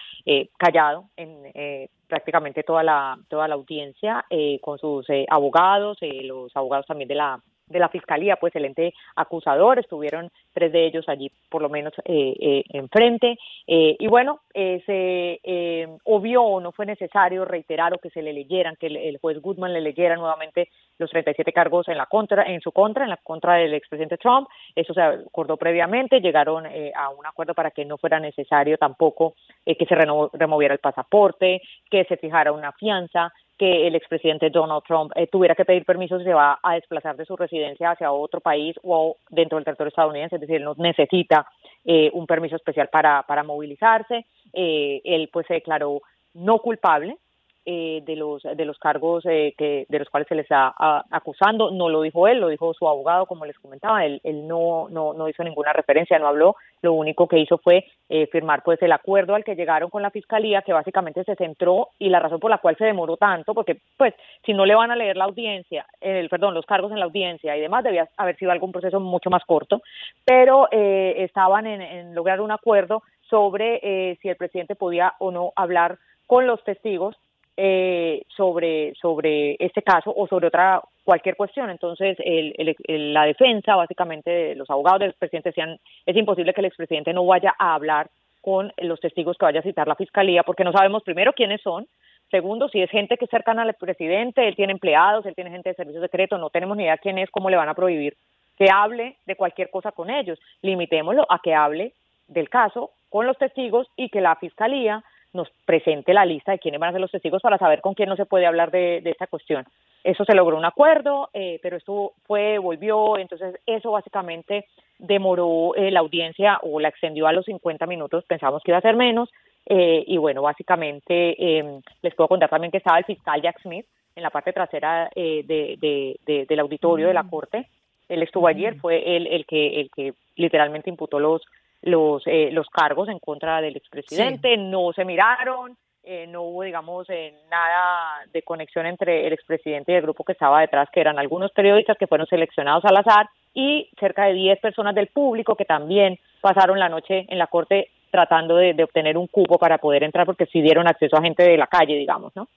callado en prácticamente toda la toda la audiencia eh, con sus eh, abogados, eh, los abogados también de la de la fiscalía, pues el ente acusador, estuvieron tres de ellos allí por lo menos eh, eh, enfrente, eh, y bueno, eh, se eh, obvió o no fue necesario reiterar o que se le leyeran, que el, juez Goodman le leyera nuevamente los 37 cargos en la contra, en su contra, en la contra del expresidente Trump, eso se acordó previamente, llegaron eh, a un acuerdo para que no fuera necesario tampoco que se removiera el pasaporte, que se fijara una fianza, que el expresidente Donald Trump eh, tuviera que pedir permiso si se va a desplazar de su residencia hacia otro país o dentro del territorio estadounidense, es decir, él no necesita eh, un permiso especial para, para movilizarse. Eh, él pues se declaró no culpable eh, de los de los cargos eh, que de los cuales se les está a, acusando. No lo dijo él lo dijo su abogado como les comentaba. Él, él no, no no hizo ninguna referencia no habló. Lo único que hizo fue eh, firmar pues el acuerdo al que llegaron con la fiscalía que básicamente se centró y la razón por la cual se demoró tanto porque pues si no le van a leer la audiencia el perdón los cargos en la audiencia y demás debía haber sido algún proceso mucho más corto. Pero eh, estaban en, en lograr un acuerdo sobre eh, si el presidente podía o no hablar con los testigos eh, sobre, sobre este caso o sobre otra cualquier cuestión. Entonces, el, el, el, la defensa, básicamente, los abogados del expresidente decían, es imposible que el expresidente no vaya a hablar con los testigos que vaya a citar la fiscalía, porque no sabemos primero quiénes son, segundo, si es gente que es cercana al presidente, él tiene empleados, él tiene gente de servicio secreto, no tenemos ni idea quién es, cómo le van a prohibir que hable de cualquier cosa con ellos. Limitémoslo a que hable del caso con los testigos y que la fiscalía nos presente la lista de quiénes van a ser los testigos para saber con quién no se puede hablar de, de esta cuestión. Eso se logró un acuerdo, eh, pero esto fue, volvió, entonces eso básicamente demoró eh, la audiencia o la extendió a los 50 minutos, pensamos que iba a ser menos, eh, y bueno, básicamente eh, les puedo contar también que estaba el fiscal Jack Smith en la parte trasera eh, de, de, de, del auditorio mm. de la corte, él estuvo mm. ayer, fue él el que, el que literalmente imputó los los, eh, los cargos en contra del expresidente, no se miraron, eh, no hubo, digamos, eh, nada de conexión entre el expresidente y el grupo que estaba detrás, que eran algunos periodistas que fueron seleccionados al azar y cerca de 10 personas del público que también pasaron la noche en la corte tratando de, obtener un cupo para poder entrar porque sí dieron acceso a gente de la calle, digamos, ¿no?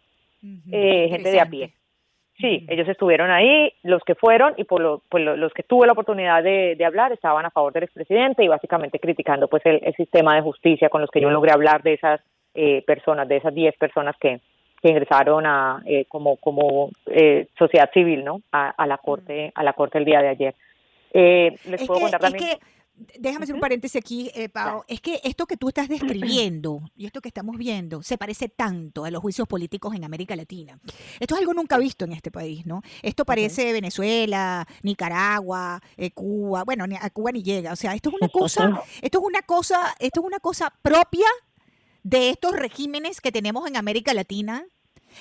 gente de a pie. Sí, ellos estuvieron ahí, los que fueron y por, lo, los que tuve la oportunidad de, hablar estaban a favor del expresidente y básicamente criticando pues el, sistema de justicia con los que yo logré hablar de esas eh, personas, de esas 10 personas que, que ingresaron a eh, como como eh, sociedad civil, ¿no? A, la corte a la corte el día de ayer. les puedo contar también déjame hacer un paréntesis aquí, eh, Pau. Es que esto que tú estás describiendo y esto que estamos viendo se parece tanto a los juicios políticos en América Latina. Esto es algo nunca visto en este país, ¿no? Esto parece Venezuela, Nicaragua, eh, Cuba. Bueno, a Cuba ni llega. O sea, esto es una cosa, esto es una cosa, esto es una cosa propia de estos regímenes que tenemos en América Latina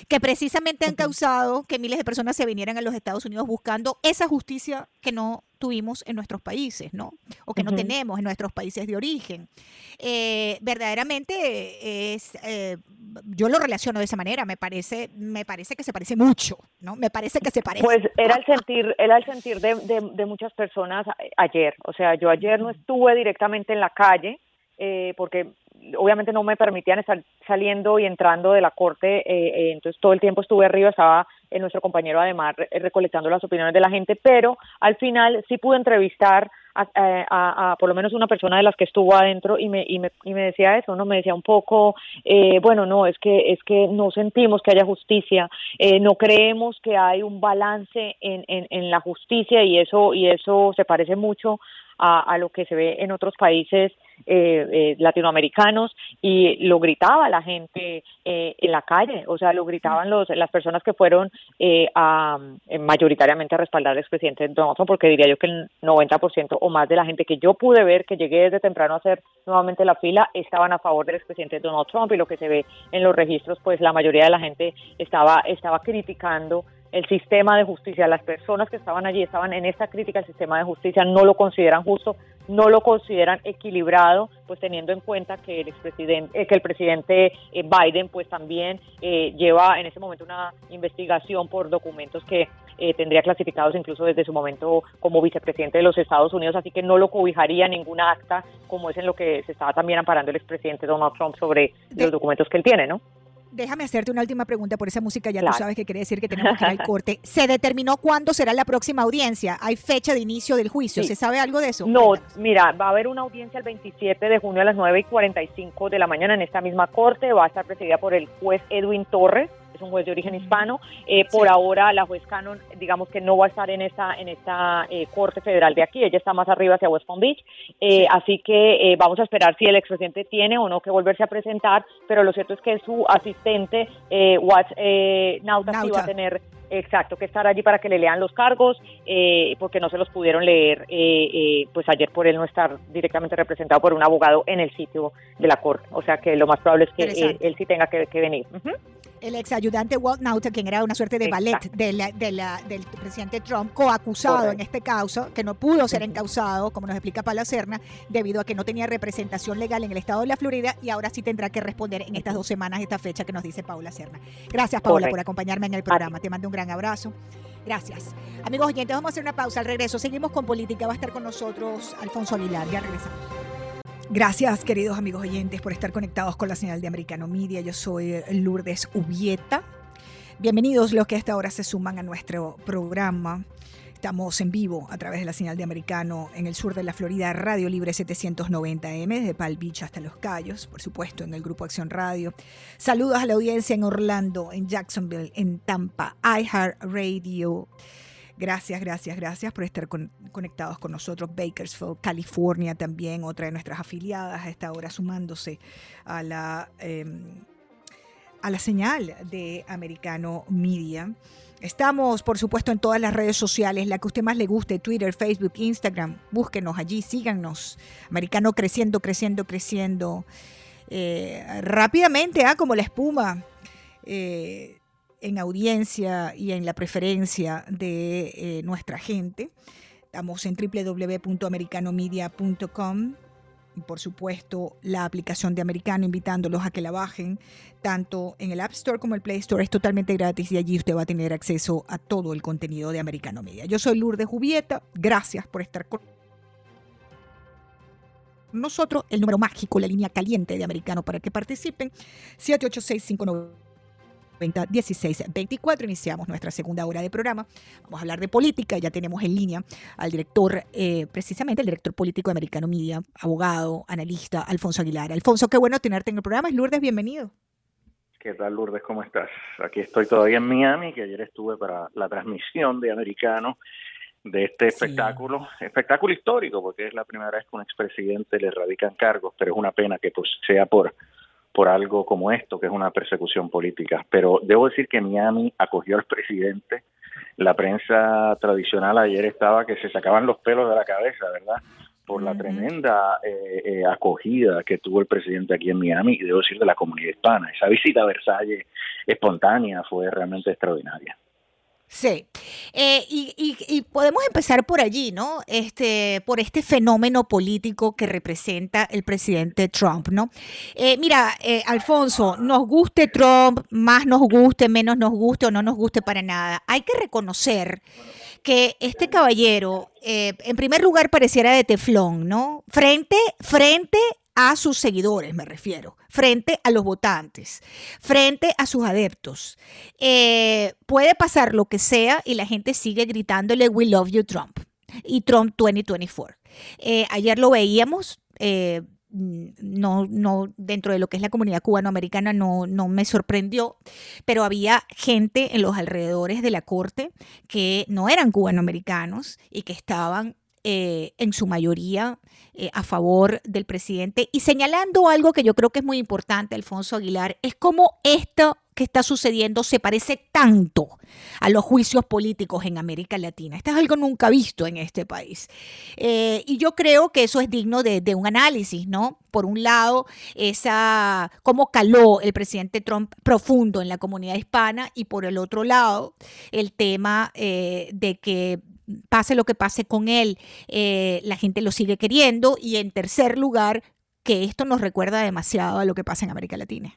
que precisamente han causado que miles de personas se vinieran a los Estados Unidos buscando esa justicia que no tuvimos en nuestros países, ¿no? O que no tenemos en nuestros países de origen. Eh, verdaderamente es, eh, yo lo relaciono de esa manera, me parece, me parece que se parece mucho, ¿no? Me parece que se parece. Pues era el sentir, era el sentir de, de muchas personas ayer. O sea, yo ayer no estuve directamente en la calle, eh, porque obviamente no me permitían estar saliendo y entrando de la corte, eh, eh, entonces todo el tiempo estuve arriba, estaba nuestro compañero además recolectando las opiniones de la gente, pero al final sí pude entrevistar a, por lo menos una persona de las que estuvo adentro y me, y me, y me decía eso, ¿no? Me decía un poco, bueno, no, es que, es que no sentimos que haya justicia, no creemos que hay un balance en, en, en la justicia y eso, y eso se parece mucho a, lo que se ve en otros países eh, eh, latinoamericanos y lo gritaba la gente eh, en la calle, o sea, lo gritaban los, las personas que fueron a, mayoritariamente a respaldar al expresidente Trump, porque diría yo que el 90% o más de la gente que yo pude ver, que llegué desde temprano a hacer nuevamente la fila, estaban a favor del expresidente Donald Trump y lo que se ve en los registros, pues la mayoría de la gente estaba, estaba criticando el sistema de justicia, las personas que estaban allí estaban en esta crítica al sistema de justicia, no lo consideran justo, no lo consideran equilibrado, pues teniendo en cuenta que el expresidente, eh, que el presidente eh, Biden pues también eh, lleva en ese momento una investigación por documentos que tendría clasificados incluso desde su momento como vicepresidente de los Estados Unidos, así que no lo cobijaría ninguna acta como es en lo que se estaba también amparando el expresidente Donald Trump sobre los documentos que él tiene, ¿no? Déjame hacerte una última pregunta por esa música, ya tú sabes que quiere decir que tenemos que ir al corte. ¿Se determinó cuándo será la próxima audiencia? ¿Hay fecha de inicio del juicio? ¿Se sabe algo de eso? No, mira, va a haber una audiencia el 27 de junio a las 9 y 45 de la mañana en esta misma corte. Va a estar presidida por el juez Edwin Torres es un juez de origen hispano. Eh, por ahora la juez Cannon, digamos que no va a estar en esta en esta eh, corte federal de aquí, ella está más arriba hacia West Palm Beach, eh, así que vamos a esperar si el expresidente tiene o no que volverse a presentar, pero lo cierto es que su asistente Watts Nauta, sí va a tener Exacto, que estar allí para que le lean los cargos, porque no se los pudieron leer, pues ayer por él no estar directamente representado por un abogado en el sitio de la corte. O sea que lo más probable es que él, sí tenga que, venir el ex ayudante Walt Nauta, quien era una suerte de ballet de del presidente Trump, coacusado en este caso, que no pudo ser encausado, como nos explica Paula Serna, debido a que no tenía representación legal en el estado de la Florida y ahora sí tendrá que responder en estas dos semanas esta fecha que nos dice Paula Serna. Gracias, Paula, por acompañarme en el programa. Te mando un gran abrazo. Gracias. Amigos oyentes, vamos a hacer una pausa al regreso. Seguimos con política. Va a estar con nosotros Alfonso Aguilar. Ya regresamos. Gracias, queridos amigos oyentes, por estar conectados con la señal de Americano Media. Yo soy Lourdes Ubieta. Bienvenidos los que a esta hora se suman a nuestro programa. Estamos en vivo a través de la señal de Americano en el sur de la Florida, Radio Libre 790M, desde Palm Beach hasta Los Cayos, por supuesto, en el Grupo Acción Radio. Saludos a la audiencia en Orlando, en Jacksonville, en Tampa, iHeart Radio. Gracias, gracias, gracias por estar conectados con nosotros. Bakersfield, California también, otra de nuestras afiliadas a esta hora sumándose a la, em, a la señal de Americano Media. Estamos, por supuesto, en todas las redes sociales, la que a usted más le guste, Twitter, Facebook, Instagram. Búsquenos allí, síganos. Americano creciendo, creciendo, creciendo. Eh, rápidamente, ah, como la espuma. Eh, en audiencia y en la preferencia de eh, nuestra gente. Estamos en www.americanomedia.com por supuesto, la aplicación de Americano, invitándolos a que la bajen, tanto en el App Store como el Play Store. Es totalmente gratis y allí usted va a tener acceso a todo el contenido de Americano Media. Yo soy Lourdes Jubieta. Gracias por estar con nosotros. El número mágico, la línea caliente de Americano para que participen. 786 59 1624. Iniciamos nuestra segunda hora de programa. Vamos a hablar de política. Ya tenemos en línea al director, eh, precisamente el director político de Americano Media, abogado, analista, Alfonso Aguilar. Alfonso, qué bueno tenerte en el programa. Lourdes, bienvenido. ¿Qué tal, Lourdes? ¿Cómo estás? Aquí estoy todavía en Miami, que ayer estuve para la transmisión de Americano de este espectáculo, espectáculo histórico, porque es la primera vez que un expresidente le radican cargos, pero es una pena que pues sea por por algo como esto, que es una persecución política. Pero debo decir que Miami acogió al presidente. La prensa tradicional ayer estaba que se sacaban los pelos de la cabeza, ¿verdad? Por la tremenda eh, eh, acogida que tuvo el presidente aquí en Miami y debo decir de la comunidad hispana. Esa visita a Versalles espontánea fue realmente extraordinaria. Sí, eh, y, podemos empezar por allí, ¿no? Este, por este fenómeno político que representa el presidente Trump, ¿no? Eh, mira, eh, Alfonso, nos guste Trump, más nos guste, menos nos guste o no nos guste para nada, hay que reconocer que este caballero, en primer lugar, pareciera de teflón, ¿no? Frente, frente a sus seguidores, me refiero, frente a los votantes, frente a sus adeptos. Eh, puede pasar lo que sea y la gente sigue gritándole We love you Trump y Trump 2024. Eh, ayer lo veíamos. Eh, no, no, dentro de lo que es la comunidad cubanoamericana no, no me sorprendió, pero había gente en los alrededores de la corte que no eran cubanoamericanos y que estaban en su mayoría eh, a favor del presidente y señalando algo que yo creo que es muy importante, Alfonso Aguilar, es cómo esto que está sucediendo se parece tanto a los juicios políticos en América Latina. Esto es algo nunca visto en este país. Eh, y yo creo que eso es digno de, un análisis, ¿no? Por un lado, esa cómo caló el presidente Trump profundo en la comunidad hispana y por el otro lado, el tema eh, de que pase lo que pase con él, eh, la gente lo sigue queriendo. Y en tercer lugar, que esto nos recuerda demasiado a lo que pasa en América Latina.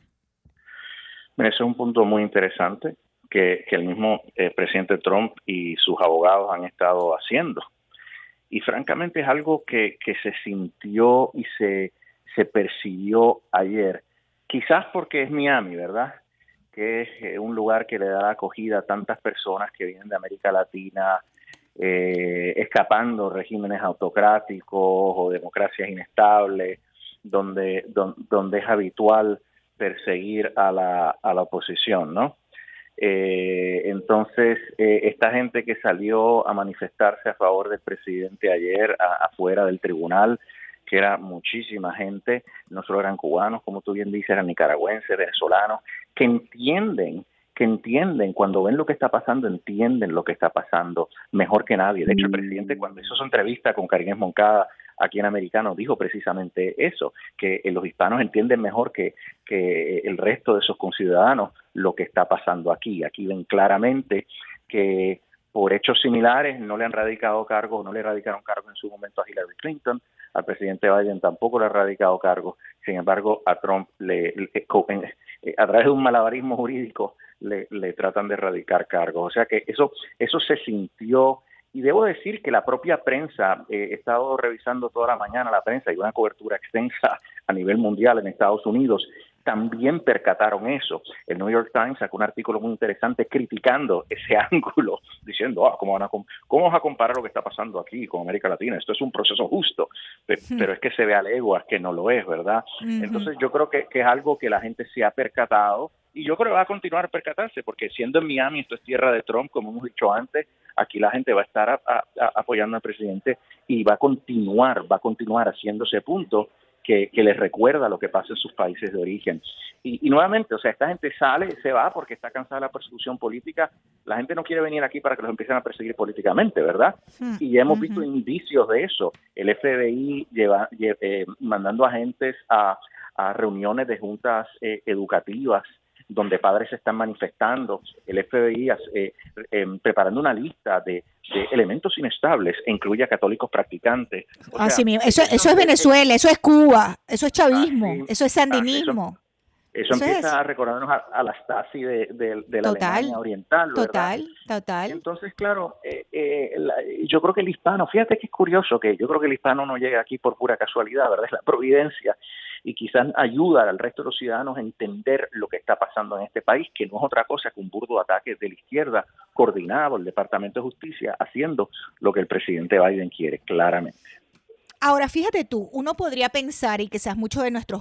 Ese es un punto muy interesante que, el mismo eh, presidente Trump y sus abogados han estado haciendo. Y francamente es algo que, se sintió y se, se percibió ayer. Quizás porque es Miami, ¿verdad? Que es eh, un lugar que le da acogida a tantas personas que vienen de América Latina, eh, escapando regímenes autocráticos o democracias inestables, donde, donde, es habitual perseguir a la, a la oposición, ¿no? Eh, entonces, eh, esta gente que salió a manifestarse a favor del presidente ayer afuera del tribunal, que era muchísima gente, no solo eran cubanos, como tú bien dices, eran nicaragüenses, venezolanos, que entienden que entienden, cuando ven lo que está pasando, entienden lo que está pasando mejor que nadie. De hecho, el presidente, cuando hizo su entrevista con Karim Moncada aquí en Americano, dijo precisamente eso, que eh, los hispanos entienden mejor que, que el resto de sus conciudadanos lo que está pasando aquí. Aquí ven claramente que por hechos similares no le han radicado cargos, no le radicaron cargos en su momento a Hillary Clinton, al presidente Biden tampoco le ha radicado cargos, sin embargo a Trump le, eh, a través de un malabarismo jurídico le, le tratan de erradicar cargos. O sea que eso, eso se sintió y debo decir que la propia prensa, eh, he estado revisando toda la mañana la prensa y una cobertura extensa a nivel mundial en Estados Unidos, también percataron eso. El New York Times sacó un artículo muy interesante criticando ese ángulo, diciendo, ah, ¿cómo, van a, ¿cómo vas a comparar lo que está pasando aquí con América Latina? Esto es un proceso justo, pero, es que se ve a leguas que no lo es, ¿verdad? Entonces yo creo que, que es algo que la gente se ha percatado y yo creo que va a continuar a percatarse, porque siendo en Miami, esto es tierra de Trump, como hemos dicho antes, aquí la gente va a estar apoyando al presidente y va a continuar, va a continuar haciendo ese punto que, les recuerda lo que pasa en sus países de origen. Y, nuevamente, o sea, esta gente sale, se va porque está cansada de la persecución política. La gente no quiere venir aquí para que los empiecen a perseguir políticamente, ¿verdad? Hmm. Y ya hemos visto indicios de eso. El FBI lleva, eh, mandando agentes a, a reuniones de juntas eh, educativas donde padres se están manifestando, el FBI eh, em, preparando una lista de, elementos inestables e incluye a católicos practicantes. Así mismo. Eso, eso es Venezuela, eso es Cuba, eso es chavismo, eso es sandinismo. Eso, empieza a recordarnos a, la Stasi de, la Alemania Oriental. ¿verdad? Total, total. Entonces, claro, eh, eh, yo creo que el hispano, fíjate que es curioso que yo creo que el hispano no llega aquí por pura casualidad, ¿verdad? Es la providencia y quizás ayuda al resto de los ciudadanos a entender lo que está pasando en este país, que no es otra cosa que un burdo ataque de la izquierda coordinado el Departamento de Justicia haciendo lo que el presidente Biden quiere, claramente. Ahora, fíjate tú, uno podría pensar, y quizás muchos de nuestros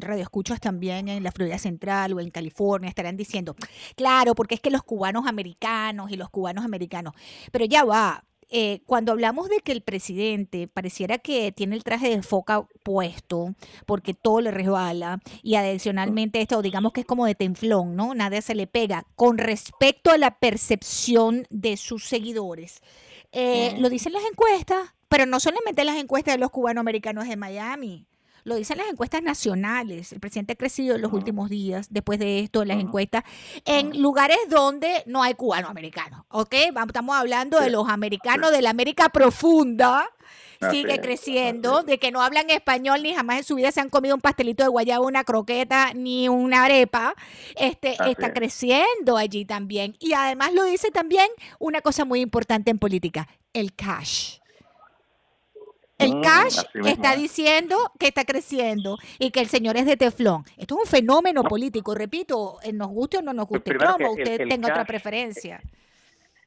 radioescuchos también en la Florida Central o en California estarán diciendo, claro, porque es que los cubanos americanos y los cubanos americanos, pero ya va, eh, cuando hablamos de que el presidente pareciera que tiene el traje de foca puesto porque todo le resbala y adicionalmente esto digamos que es como de tenflón, ¿no? Nada se le pega con respecto a la percepción de sus seguidores. Eh, lo dicen las encuestas, pero no solamente las encuestas de los cubanoamericanos de Miami. Lo dicen las encuestas nacionales. El presidente ha crecido en los últimos días, después de esto, las encuestas, en lugares donde no hay cubanoamericanos. ¿Ok? Estamos hablando de los americanos de la América profunda. Sigue creciendo, de que no hablan español ni jamás en su vida se han comido un pastelito de guayaba, una croqueta ni una arepa. Este está creciendo allí también. Y además lo dice también una cosa muy importante en política, el cash. El mm, cash está diciendo que está creciendo y que el señor es de teflón. Esto es un fenómeno político, repito, eh, nos guste o no nos guste. ¿Cómo usted tenga otra preferencia?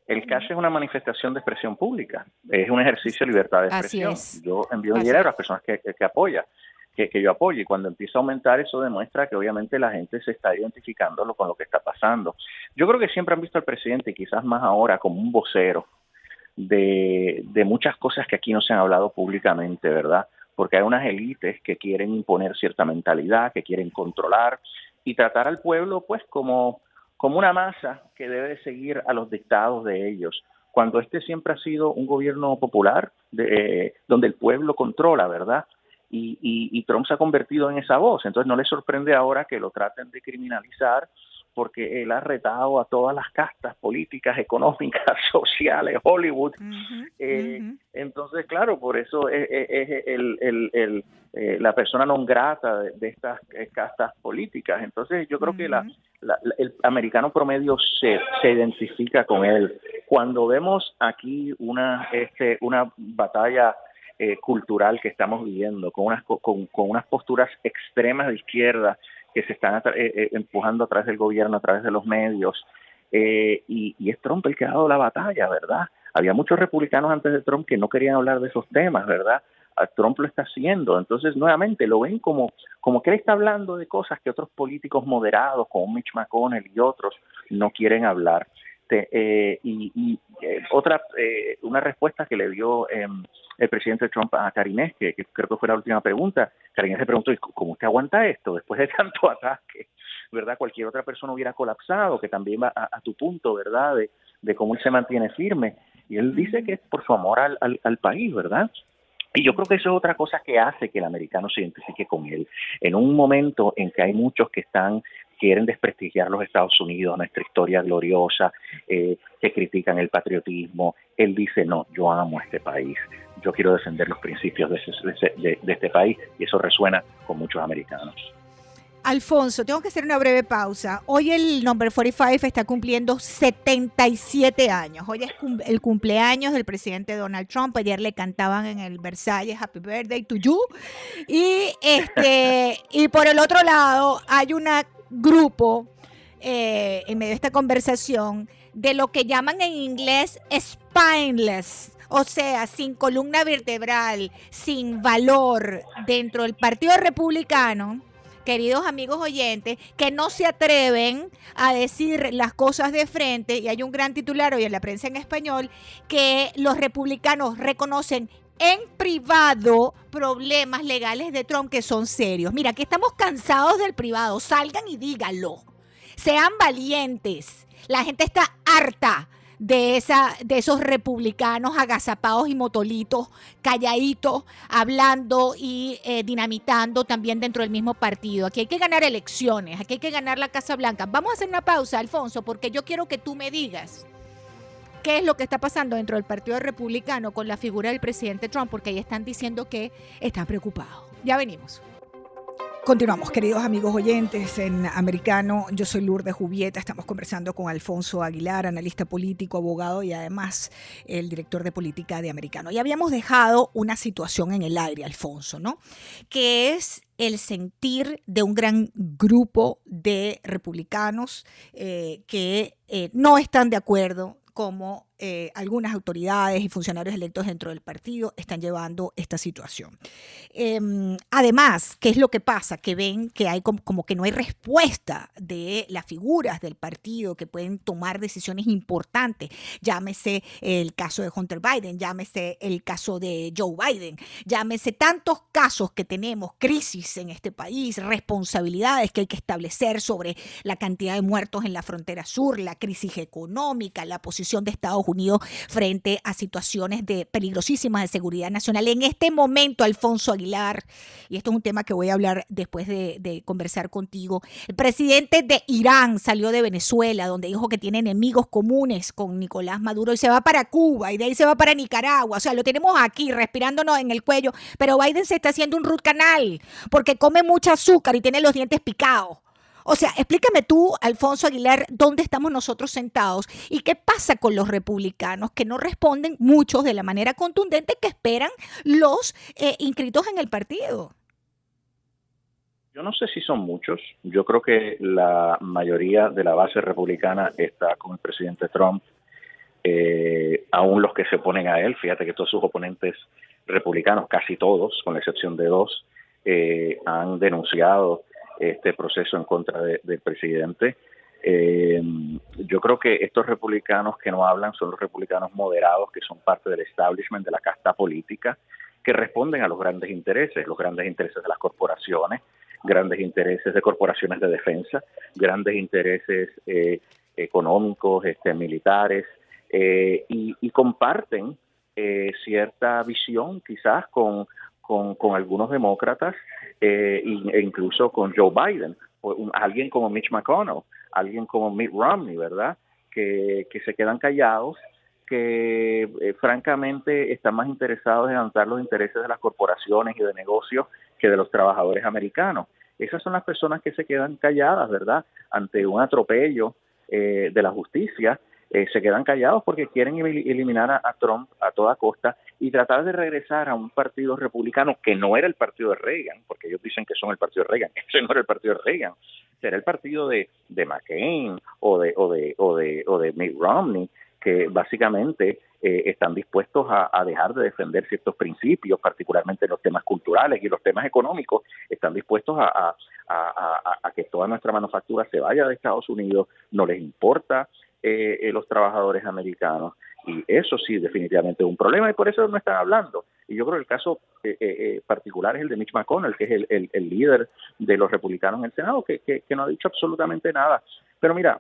El cash es una manifestación de expresión pública, es un ejercicio de libertad de expresión. Yo envío dinero a las personas que, que, apoya, que, que, yo apoyo, y cuando empieza a aumentar eso demuestra que obviamente la gente se está identificando con lo que está pasando. Yo creo que siempre han visto al presidente, quizás más ahora, como un vocero, de, muchas cosas que aquí no se han hablado públicamente, ¿verdad? Porque hay unas élites que quieren imponer cierta mentalidad, que quieren controlar y tratar al pueblo pues como, como una masa que debe seguir a los dictados de ellos, cuando este siempre ha sido un gobierno popular de, donde el pueblo controla, ¿verdad? Y, y, y Trump se ha convertido en esa voz, entonces no le sorprende ahora que lo traten de criminalizar porque él ha retado a todas las castas políticas, económicas, sociales, Hollywood. Eh, entonces, claro, por eso es, el, el, eh, la persona non grata de, estas eh, castas políticas. Entonces, yo creo que la, el americano promedio se, se identifica con él. Cuando vemos aquí una, este, una batalla cultural que estamos viviendo, con unas, con, con unas posturas extremas de izquierda, que se están eh, eh, empujando a través del gobierno, a través de los medios. Eh, y, es Trump el que ha dado la batalla, ¿verdad? Había muchos republicanos antes de Trump que no querían hablar de esos temas, ¿verdad? Trump lo está haciendo. Entonces, nuevamente, lo ven como, como que él está hablando de cosas que otros políticos moderados, como Mitch McConnell y otros, no quieren hablar. Y, otra, una respuesta que le dio em, el presidente Trump a Karinés, que, creo que fue la última pregunta. Karinés se preguntó, ¿cómo usted aguanta esto después de tanto ataque? ¿Verdad? Cualquier otra persona hubiera colapsado, que también va a, tu punto, ¿verdad? De, cómo él se mantiene firme. Y él dice que es por su amor al, al, país, ¿verdad? Y yo creo que eso es otra cosa que hace que el americano se identifique con él. En un momento en que hay muchos que están quieren desprestigiar los Estados Unidos, nuestra historia gloriosa, eh, que critican el patriotismo. Él dice, no, yo amo este país, yo quiero defender los principios de, este país y eso resuena con muchos americanos. Alfonso, tengo que hacer una breve pausa. Hoy el Number 45 está cumpliendo 77 años. Hoy es el cumpleaños del presidente Donald Trump. Ayer le cantaban en el Versalles Happy Birthday to you. Y este y por el otro lado hay un grupo eh, en medio de esta conversación de lo que llaman en inglés spineless o sea, sin columna vertebral, sin valor dentro del Partido Republicano, queridos amigos oyentes, que no se atreven a decir las cosas de frente, y hay un gran titular hoy en la prensa en español, que los republicanos reconocen en privado problemas legales de Trump que son serios. Mira, que estamos cansados del privado, salgan y díganlo. Sean valientes. La gente está harta de, esa, de esos republicanos agazapados y motolitos, calladitos, hablando y eh, dinamitando también dentro del mismo partido. Aquí hay que ganar elecciones, aquí hay que ganar la Casa Blanca. Vamos a hacer una pausa, Alfonso, porque yo quiero que tú me digas qué es lo que está pasando dentro del Partido Republicano con la figura del presidente Trump, porque ahí están diciendo que están preocupados. Ya venimos. Continuamos, queridos amigos oyentes en Americano. Yo soy Lourdes Jubieta. Estamos conversando con Alfonso Aguilar, analista político, abogado y además el director de política de Americano. Y habíamos dejado una situación en el aire, Alfonso, ¿no? Que es el sentir de un gran grupo de republicanos eh, que eh, no están de acuerdo como eh, algunas autoridades y funcionarios electos dentro del partido están llevando esta situación. Em, además, ¿qué es lo que pasa? Que ven que hay como, que no hay respuesta de las figuras del partido que pueden tomar decisiones importantes. Llámese el caso de Hunter Biden, llámese el caso de Joe Biden, llámese tantos casos que tenemos, crisis en este país, responsabilidades que hay que establecer sobre la cantidad de muertos en la frontera sur, la crisis económica, la posición de Estados Unidos frente a situaciones de peligrosísimas de seguridad nacional. En este momento, Alfonso Aguilar, y esto es un tema que voy a hablar después de, conversar contigo, el presidente de Irán salió de Venezuela, donde dijo que tiene enemigos comunes con Nicolás Maduro y se va para Cuba y de ahí se va para Nicaragua. O sea, lo tenemos aquí respirándonos en el cuello, pero Biden se está haciendo un root canal porque come mucho azúcar y tiene los dientes picados. O sea, explícame tú, Alfonso Aguilar, dónde estamos nosotros sentados y qué pasa con los republicanos que no responden muchos de la manera contundente que esperan los eh, inscritos en el partido. Yo no sé si son muchos. Yo creo que la mayoría de la base republicana está con el presidente Trump. Eh, aún los que se oponen a él, fíjate que todos sus oponentes republicanos, casi todos, con la excepción de dos, eh, han denunciado este proceso en contra del presidente. Eh, yo creo que estos republicanos que no hablan son los republicanos moderados que son parte del establishment, de la casta política, que responden a los grandes intereses, los grandes intereses de las corporaciones, grandes intereses de corporaciones de defensa, grandes intereses eh, económicos, este, militares, eh, y, comparten cierta visión quizás con algunos demócratas eh, e incluso con Joe Biden, alguien como Mitch McConnell, alguien como Mitt Romney, ¿verdad? Que, que se quedan callados, que eh, francamente están más interesados en avanzar los intereses de las corporaciones y de negocios que de los trabajadores americanos. Esas son las personas que se quedan calladas, ¿verdad? Ante un atropello eh, de la justicia eh, se quedan callados porque quieren eliminar a, Trump a toda costa y tratar de regresar a un partido republicano que no era el partido de Reagan, porque ellos dicen que son el partido de Reagan, ese no era el partido de Reagan, será el partido de, de McCain o de, o, de, o, de, o de Mitt Romney, que básicamente eh, están dispuestos a, dejar de defender ciertos principios, particularmente los temas culturales y los temas económicos, están dispuestos a, a, que toda nuestra manufactura se vaya de Estados Unidos, no les importa eh, eh, los trabajadores americanos. Y eso sí, definitivamente es un problema y por eso no están hablando. Y yo creo que el caso eh, particular es el de Mitch McConnell, que es el, líder de los republicanos en el Senado, que, no ha dicho absolutamente nada. Pero mira,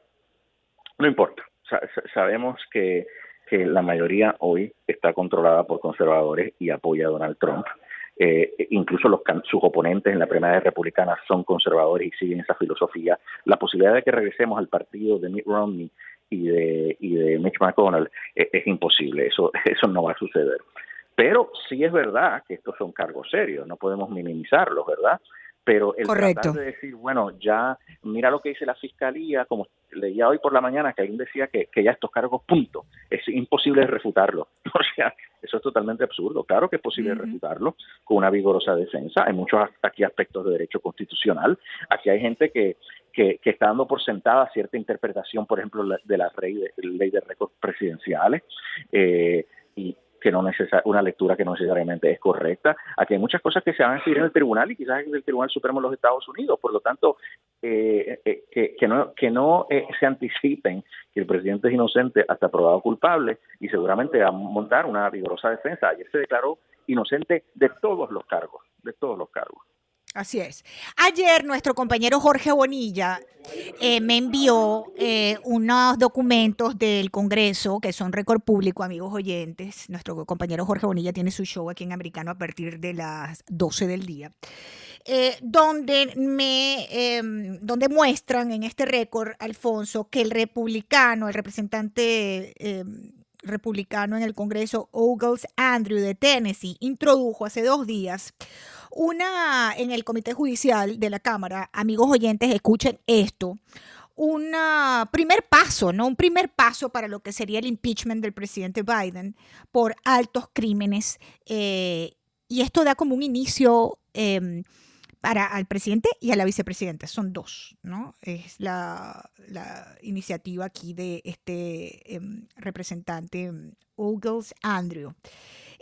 no importa. sabemos que, que la mayoría hoy está controlada por conservadores y apoya a Donald Trump. incluso los, sus oponentes en la primaria republicana son conservadores y siguen esa filosofía. La posibilidad de que regresemos al partido de Mitt Romney y de, y de Mitch McConnell es, es imposible, eso, eso no va a suceder. Pero sí es verdad que estos son cargos serios, no podemos minimizarlos, ¿verdad? pero el tratar de decir, bueno, ya mira lo que dice la fiscalía, como leía hoy por la mañana que alguien decía que, que ya estos cargos, punto, es imposible refutarlo. O sea, eso es totalmente absurdo. Claro que es posible refutarlo con una vigorosa defensa. Hay muchos aquí aspectos de derecho constitucional. Aquí hay gente que, que, está dando por sentada cierta interpretación, por ejemplo, de la ley de, ley de récords presidenciales. Eh, y, que no una lectura que no necesariamente es correcta. Aquí hay muchas cosas que se van a decidir en el tribunal y quizás en el Tribunal Supremo de los Estados Unidos. Por lo tanto, eh, eh, que, que, no, que no eh, se anticipen que el presidente es inocente hasta probado culpable y seguramente va a montar una vigorosa defensa. Ayer se declaró inocente de todos los cargos, de todos los cargos. Así es. Ayer nuestro compañero Jorge Bonilla eh, me envió eh, unos documentos del Congreso que son récord público, amigos oyentes. Nuestro compañero Jorge Bonilla tiene su show aquí en Americano a partir de las 12 del día. Eh, donde, me, em, donde muestran en este récord, Alfonso, que el republicano, el representante em, republicano en el Congreso, Ogles Andrew de Tennessee, introdujo hace dos días una, en el Comité Judicial de la Cámara, amigos oyentes, escuchen esto, un primer paso, ¿no? Un primer paso para lo que sería el impeachment del presidente Biden por altos crímenes. Eh, y esto da como un inicio em, para al presidente y a la vicepresidenta. Son dos, ¿no? Es la, iniciativa aquí de este em, representante Ogles Andrew.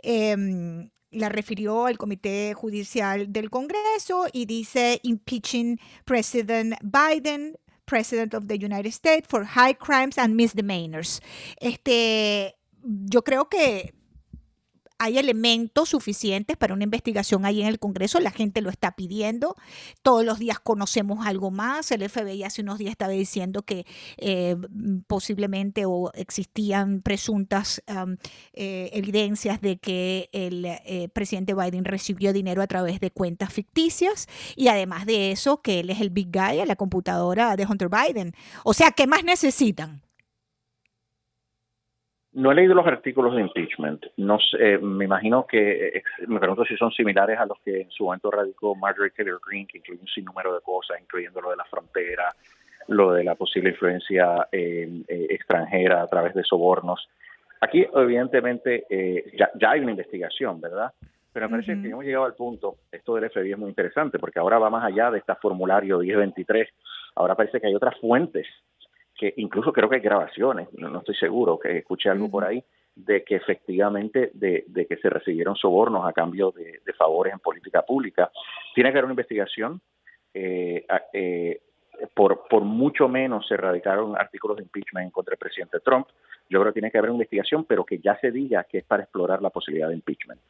Em, la refirió al Comité Judicial del Congreso y dice impeaching President Biden, President of the United States for high crimes and misdemeanors. Este, yo creo que hay elementos suficientes para una investigación ahí en el Congreso, la gente lo está pidiendo, todos los días conocemos algo más, el FBI hace unos días estaba diciendo que eh, posiblemente o existían presuntas eh, evidencias de que el eh, presidente Biden recibió dinero a través de cuentas ficticias y además de eso que él es el big guy a la computadora de Hunter Biden. O sea, ¿qué más necesitan? No he leído los artículos de impeachment. No sé, me imagino que, eh, me pregunto si son similares a los que en su momento radicó Marjorie Taylor Greene, que incluye un sinnúmero de cosas, incluyendo lo de la frontera, lo de la posible influencia eh, eh, extranjera a través de sobornos. Aquí, evidentemente, ya, hay una investigación, ¿verdad? Pero me parece que hemos llegado al punto, esto del FBI es muy interesante, porque ahora va más allá de este formulario 1023, ahora parece que hay otras fuentes que incluso creo que hay grabaciones, no, estoy seguro, que escuché algo por ahí, de que efectivamente de, que se recibieron sobornos a cambio de, favores en política pública. Tiene que haber una investigación. Eh, eh, por, por mucho menos se erradicaron artículos de impeachment en contra del presidente Trump. Yo creo que tiene que haber una investigación, pero que ya se diga que es para explorar la posibilidad de impeachment.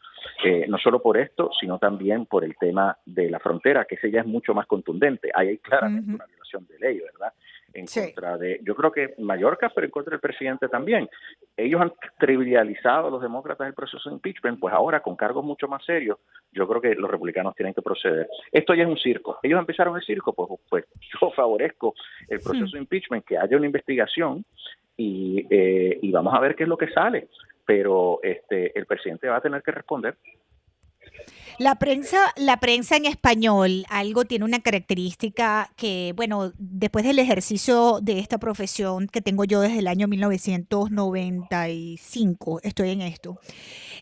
Eh, no solo por esto, sino también por el tema de la frontera, que ese ya es mucho más contundente. Ahí hay claramente una violación de ley, ¿verdad? en contra de, yo creo que Mallorca, pero en contra del presidente también. Ellos han trivializado a los demócratas el proceso de impeachment, pues ahora con cargos mucho más serios, yo creo que los republicanos tienen que proceder. Esto ya es un circo. Ellos empezaron el circo, pues, pues yo favorezco el proceso de impeachment, que haya una investigación y, eh, y vamos a ver qué es lo que sale. Pero este el presidente va a tener que responder. La prensa, la prensa en español, algo tiene una característica que, bueno, después del ejercicio de esta profesión que tengo yo desde el año 1995, estoy en esto.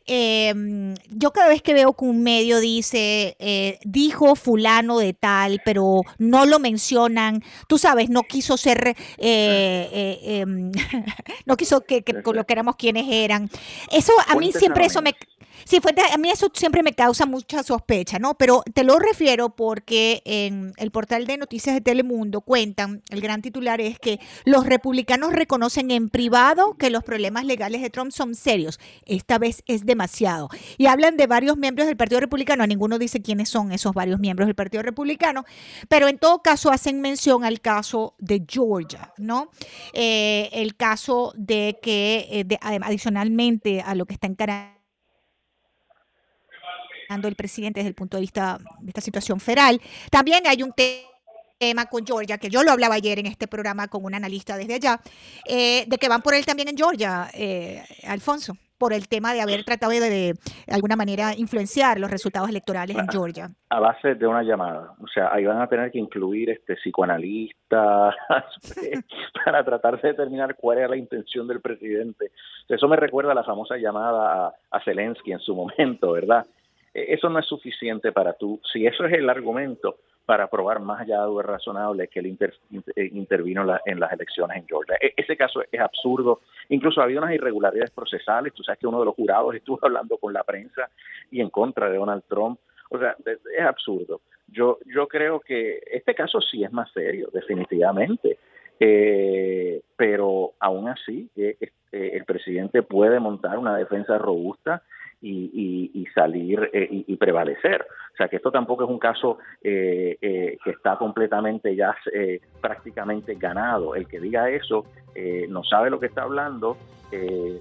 Em, yo cada vez que veo que un medio dice, eh, dijo fulano de tal, pero no lo mencionan, tú sabes, no quiso ser, eh, eh, em, no quiso que, que éramos quienes eran. Eso, a mí siempre eso me Sí, fue, a mí eso siempre me causa mucha sospecha, ¿no? Pero te lo refiero porque en el portal de noticias de Telemundo cuentan, el gran titular es que los republicanos reconocen en privado que los problemas legales de Trump son serios. Esta vez es demasiado. Y hablan de varios miembros del Partido Republicano, a ninguno dice quiénes son esos varios miembros del Partido Republicano, pero en todo caso hacen mención al caso de Georgia, ¿no? Eh, el caso de que, eh, adicionalmente a lo que está encarando el presidente desde el punto de vista de esta situación federal. También hay un tema con Georgia, que yo lo hablaba ayer en este programa con un analista desde allá, eh, de que van por él también en Georgia, eh, Alfonso, por el tema de haber tratado de, de, alguna manera influenciar los resultados electorales en Georgia. A base de una llamada, o sea, ahí van a tener que incluir este psicoanalistas para tratar de determinar cuál era la intención del presidente. Eso me recuerda a la famosa llamada a, a Zelensky en su momento, ¿verdad? Eh, eso no es suficiente para tú, si eso es el argumento para probar más allá de lo razonable que él eh, intervino en las elecciones en Georgia. E, ese caso es absurdo. Incluso ha unas irregularidades procesales. Tú sabes que uno de los jurados estuvo hablando con la prensa y en contra de Donald Trump. O sea, es absurdo. Yo, yo creo que este caso sí es más serio, definitivamente. Eh, pero aún así, el presidente puede montar una defensa robusta y, salir y, prevalecer. O sea que esto tampoco es un caso que está completamente ya prácticamente ganado. El que diga eso no sabe lo que está hablando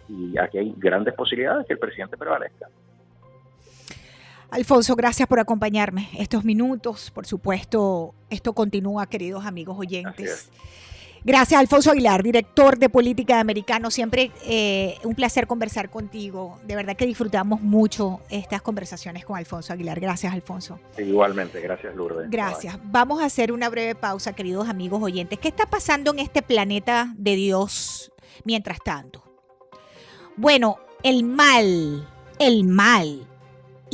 y aquí hay grandes posibilidades que el presidente prevalezca. Alfonso, gracias por acompañarme estos minutos. Por supuesto, esto continúa, queridos amigos oyentes. Gracias, Alfonso Aguilar, director de Política de Americano. Siempre eh, un placer conversar contigo. De verdad que disfrutamos mucho estas conversaciones con Alfonso Aguilar. Gracias, Alfonso. Igualmente, gracias, Lourdes. Gracias. Vamos a hacer una breve pausa, queridos amigos oyentes. ¿Qué está pasando en este planeta de Dios mientras tanto? Bueno, el mal, el mal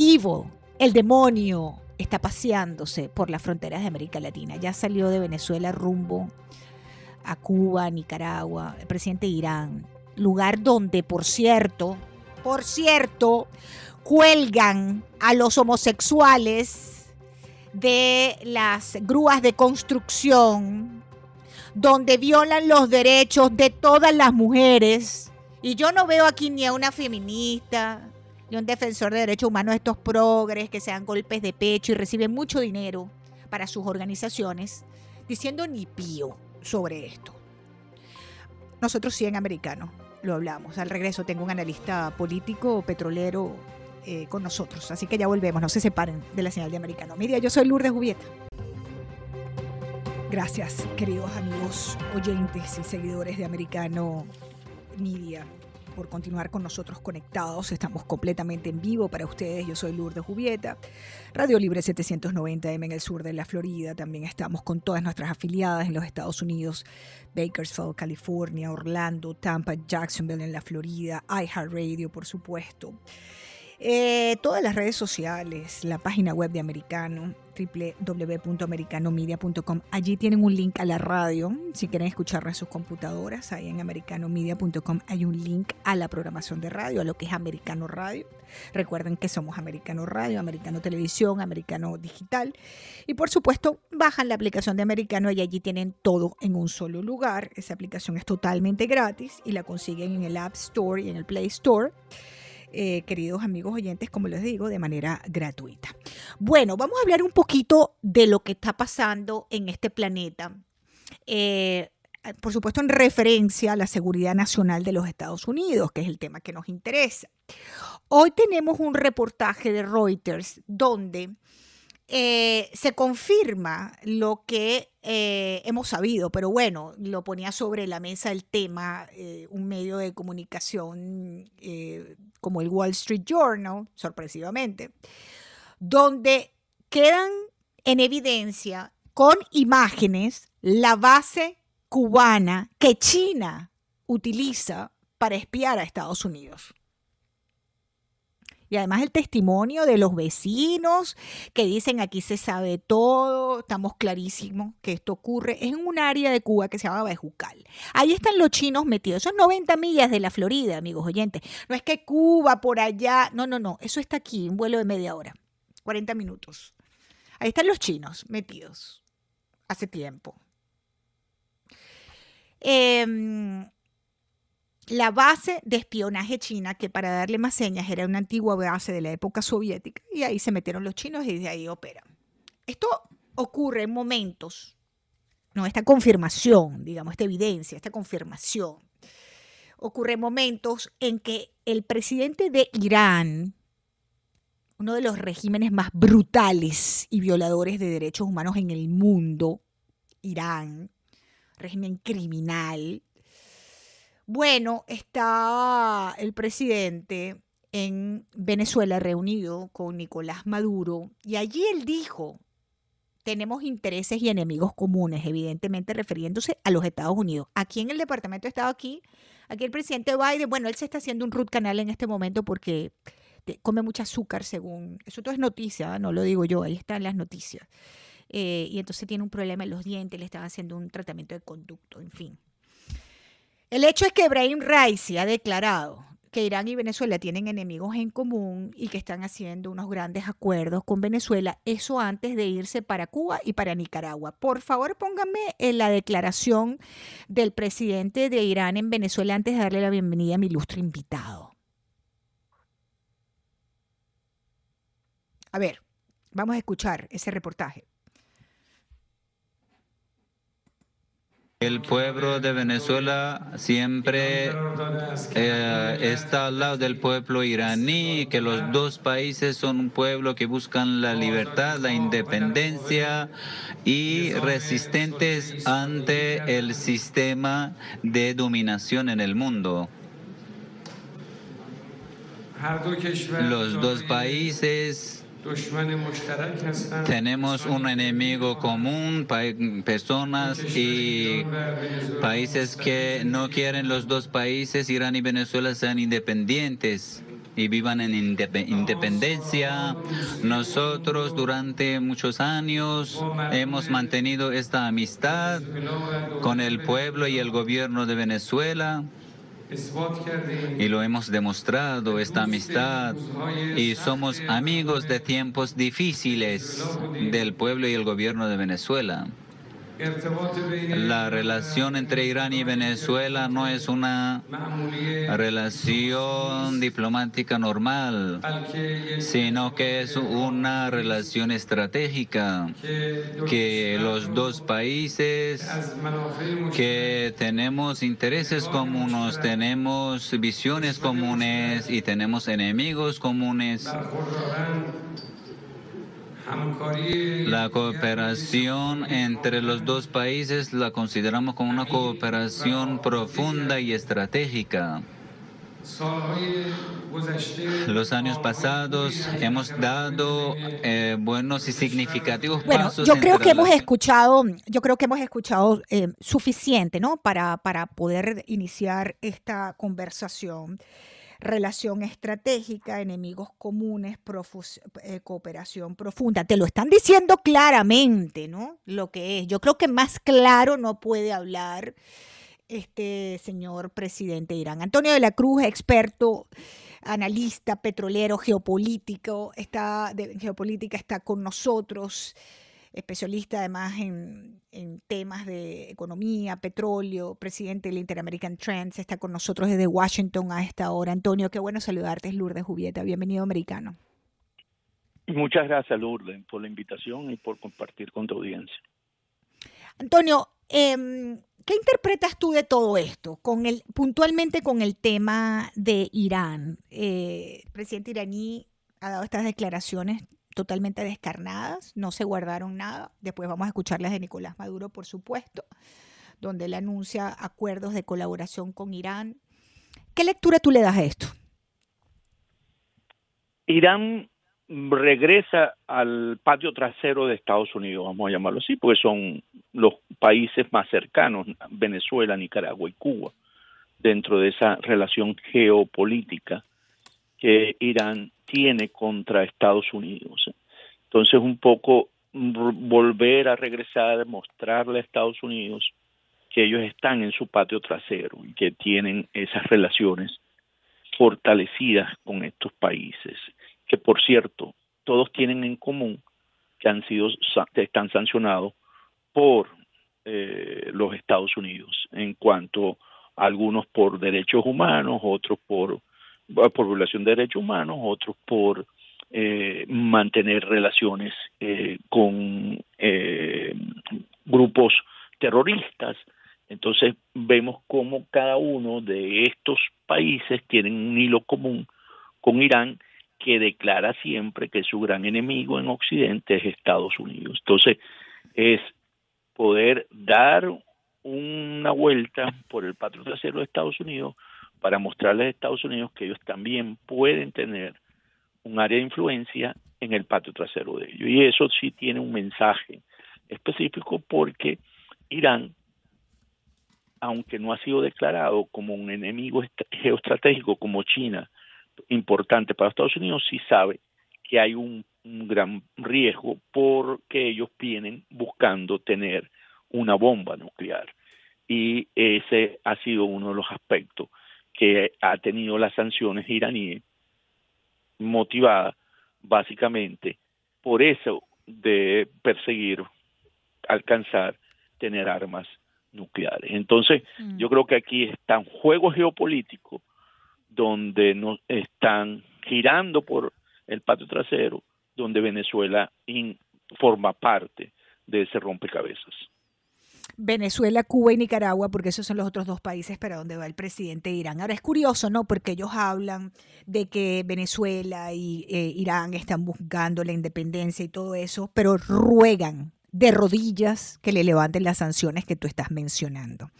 Ivo, el demonio, está paseándose por las fronteras de América Latina. Ya salió de Venezuela rumbo a Cuba, Nicaragua, el presidente de Irán, lugar donde, por cierto, por cierto, cuelgan a los homosexuales de las grúas de construcción, donde violan los derechos de todas las mujeres. Y yo no veo aquí ni a una feminista, y un defensor de derechos humanos, estos progres que se dan golpes de pecho y reciben mucho dinero para sus organizaciones, diciendo ni pío sobre esto. Nosotros sí en americano lo hablamos. Al regreso tengo un analista político, petrolero, eh, con nosotros. Así que ya volvemos, no se separen de la señal de americano. Mira, yo soy Lourdes Jubieta. Gracias, queridos amigos oyentes y seguidores de Americano Media por continuar con nosotros conectados. Estamos completamente en vivo para ustedes. Yo soy Lourdes Jubieta, Radio Libre 790M en el sur de la Florida. También estamos con todas nuestras afiliadas en los Estados Unidos, Bakersfield, California, Orlando, Tampa, Jacksonville en la Florida, iHeartRadio, por supuesto. Eh, todas las redes sociales, la página web de Americano, www.americanomedia.com. Allí tienen un link a la radio. Si quieren escuchar en sus computadoras, ahí en americanomedia.com hay un link a la programación de radio, a lo que es Americano Radio. Recuerden que somos Americano Radio, Americano Televisión, Americano Digital. Y por supuesto, bajan la aplicación de Americano y allí tienen todo en un solo lugar. Esa aplicación es totalmente gratis y la consiguen en el App Store y en el Play Store. Eh, queridos amigos oyentes, como les digo, de manera gratuita. Bueno, vamos a hablar un poquito de lo que está pasando en este planeta. Eh, por supuesto, en referencia a la seguridad nacional de los Estados Unidos, que es el tema que nos interesa. Hoy tenemos un reportaje de Reuters donde eh, se confirma lo que eh, hemos sabido, pero bueno, lo ponía sobre la mesa el tema, eh, un medio de comunicación como el Wall Street Journal, sorpresivamente, donde quedan en evidencia con imágenes la base cubana que China utiliza para espiar a Estados Unidos. Y además el testimonio de los vecinos que dicen aquí se sabe todo, estamos clarísimos que esto ocurre. Es en un área de Cuba que se llama Bejucal. Ahí están los chinos metidos. Son 90 millas de la Florida, amigos oyentes. No es que Cuba por allá. No, no, no. Eso está aquí, un vuelo de media hora, 40 minutos. Ahí están los chinos metidos hace tiempo. Eh, la base de espionaje china, que para darle más señas era una antigua base de la época soviética, y ahí se metieron los chinos y desde ahí operan. Esto ocurre en momentos, no, esta confirmación, digamos, esta evidencia, esta confirmación, ocurre en momentos en que el presidente de Irán, uno de los regímenes más brutales y violadores de derechos humanos en el mundo, Irán, régimen criminal, bueno, está el presidente en Venezuela reunido con Nicolás Maduro y allí él dijo, tenemos intereses y enemigos comunes, evidentemente refiriéndose a los Estados Unidos. Aquí en el Departamento de Estado, aquí, aquí el presidente Biden, bueno, él se está haciendo un root canal en este momento porque come mucho azúcar según, eso todo es noticia, no lo digo yo, ahí están las noticias. Eh, y entonces tiene un problema en los dientes, le están haciendo un tratamiento de conducto, en fin. El hecho es que Ibrahim Raisi ha declarado que Irán y Venezuela tienen enemigos en común y que están haciendo unos grandes acuerdos con Venezuela, eso antes de irse para Cuba y para Nicaragua. Por favor, pónganme en la declaración del presidente de Irán en Venezuela antes de darle la bienvenida a mi ilustre invitado. A ver, vamos a escuchar ese reportaje. El pueblo de Venezuela siempre eh, está al lado del pueblo iraní, que los dos países son un pueblo que buscan la libertad, la independencia y resistentes ante el sistema de dominación en el mundo. Los dos países tenemos un enemigo común, personas y países que no quieren los dos países, Irán y Venezuela, sean independientes y vivan en independencia. Nosotros durante muchos años hemos mantenido esta amistad con el pueblo y el gobierno de Venezuela. Y lo hemos demostrado, esta amistad. Y somos amigos de tiempos difíciles del pueblo y el gobierno de Venezuela. La relación entre Irán y Venezuela no es una relación diplomática normal, sino que es una relación estratégica que los dos países que tenemos intereses comunes, tenemos visiones comunes y tenemos enemigos comunes la cooperación entre los dos países la consideramos como una cooperación profunda y estratégica. Los años pasados hemos dado eh, buenos y significativos bueno, Yo creo que hemos escuchado, yo creo que hemos escuchado eh, suficiente, ¿no? Para, para poder iniciar esta conversación relación estratégica, enemigos comunes, eh, cooperación profunda. Te lo están diciendo claramente, ¿no? Lo que es. Yo creo que más claro no puede hablar este señor presidente de Irán. Antonio de la Cruz, experto, analista petrolero, geopolítico, está, geopolítica, está con nosotros especialista además en, temas de economía, petróleo, presidente del Interamerican Trends, está con nosotros desde Washington a esta hora. Antonio, qué bueno saludarte, es Lourdes Jubieta. Bienvenido, americano. Muchas gracias, Lourdes, por la invitación y por compartir con tu audiencia. Antonio, em, ¿qué interpretas tú de todo esto? Con el, puntualmente con el tema de Irán. Eh, el presidente iraní ha dado estas declaraciones totalmente descarnadas, no se guardaron nada. Después vamos a escuchar las de Nicolás Maduro, por supuesto, donde él anuncia acuerdos de colaboración con Irán. ¿Qué lectura tú le das a esto? Irán regresa al patio trasero de Estados Unidos, vamos a llamarlo así, porque son los países más cercanos, Venezuela, Nicaragua y Cuba, dentro de esa relación geopolítica que Irán tiene contra Estados Unidos. Entonces, un poco volver a regresar, mostrarle a Estados Unidos que ellos están en su patio trasero y que tienen esas relaciones fortalecidas con estos países, que por cierto, todos tienen en común que han sido están sancionados por eh, los Estados Unidos en cuanto algunos por derechos humanos, otros por por violación de derechos humanos, otros por eh, mantener relaciones eh, con eh, grupos terroristas. Entonces vemos cómo cada uno de estos países tienen un hilo común con Irán que declara siempre que su gran enemigo en Occidente es Estados Unidos. Entonces es poder dar una vuelta por el patrón trasero de Estados Unidos para mostrarles a Estados Unidos que ellos también pueden tener un área de influencia en el patio trasero de ellos. Y eso sí tiene un mensaje específico porque Irán, aunque no ha sido declarado como un enemigo geoestratégico como China, importante para Estados Unidos, sí sabe que hay un, gran riesgo porque ellos vienen buscando tener una bomba nuclear. Y ese ha sido uno de los aspectos que ha tenido las sanciones iraníes motivada básicamente por eso de perseguir, alcanzar, tener armas nucleares. Entonces, mm. yo creo que aquí están juegos geopolíticos donde nos están girando por el patio trasero, donde Venezuela forma parte de ese rompecabezas. Venezuela, Cuba y Nicaragua, porque esos son los otros dos países para donde va el presidente de Irán. Ahora es curioso, ¿no? Porque ellos hablan de que Venezuela y eh, Irán están buscando la independencia y todo eso, pero ruegan de rodillas que le levanten las sanciones que tú estás mencionando.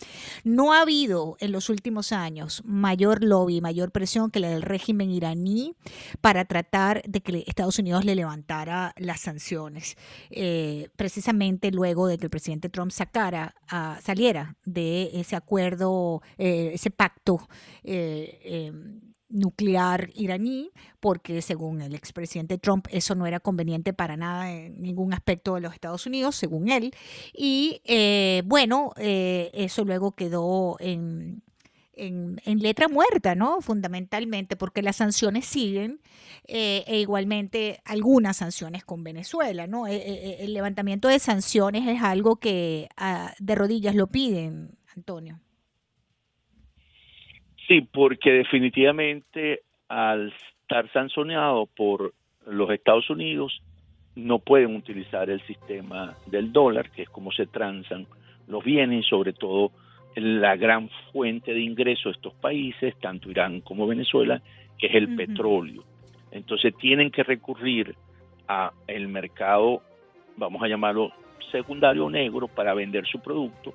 No ha habido en los últimos años mayor lobby, mayor presión que la del régimen iraní para tratar de que Estados Unidos le levantara las sanciones. Eh, precisamente luego de que el presidente Trump sacara, saliera de ese acuerdo, eh, ese pacto. Eh, em, nuclear iraní, porque según el expresidente Trump eso no era conveniente para nada en ningún aspecto de los Estados Unidos, según él. Y eh, bueno, eh, eso luego quedó en, en, letra muerta, ¿no? Fundamentalmente, porque las sanciones siguen, eh, e igualmente algunas sanciones con Venezuela, ¿no? el levantamiento de sanciones es algo que ah, de rodillas lo piden, Antonio. Sí, porque definitivamente al estar sancionado por los Estados Unidos, no pueden utilizar el sistema del dólar, que es como se transan los bienes sobre todo la gran fuente de ingreso de estos países, tanto Irán como Venezuela, que es el petróleo. Entonces tienen que recurrir a el mercado, vamos a llamarlo secundario negro, para vender su producto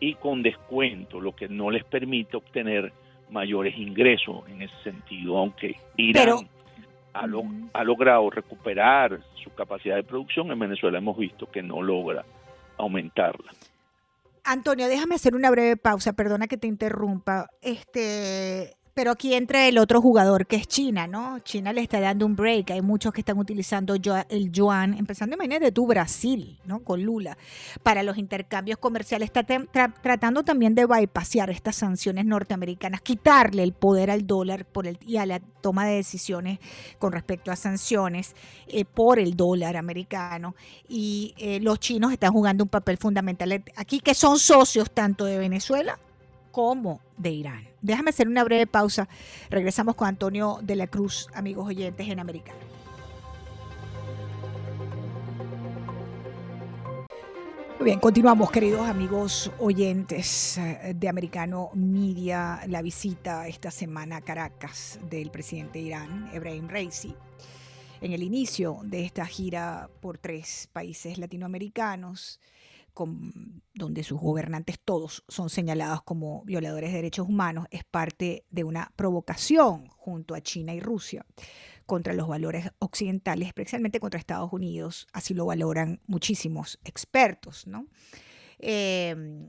y con descuento, lo que no les permite obtener mayores ingresos en ese sentido, aunque Irán ha, ha, logrado recuperar su capacidad de producción, en Venezuela hemos visto que no logra aumentarla. Antonio, déjame hacer una breve pausa, perdona que te interrumpa. Este, pero aquí entra el otro jugador que es China, ¿no? China le está dando un break. Hay muchos que están utilizando el yuan, empezando de tu Brasil, ¿no? Con Lula, para los intercambios comerciales. Está tratando también de bypassear estas sanciones norteamericanas, quitarle el poder al dólar por el, y a la toma de decisiones con respecto a sanciones eh, por el dólar americano. Y eh, los chinos están jugando un papel fundamental aquí, que son socios tanto de Venezuela como de Irán. Déjame hacer una breve pausa. Regresamos con Antonio de la Cruz, amigos oyentes en Americano. Muy bien, continuamos, queridos amigos oyentes eh, de Americano Media, la visita esta semana a Caracas del presidente de Irán, Ebrahim Raisi, en el inicio de esta gira por tres países latinoamericanos donde sus gobernantes todos son señalados como violadores de derechos humanos, es parte de una provocación junto a China y Rusia contra los valores occidentales, especialmente contra Estados Unidos. Así lo valoran muchísimos expertos. ¿no? Em,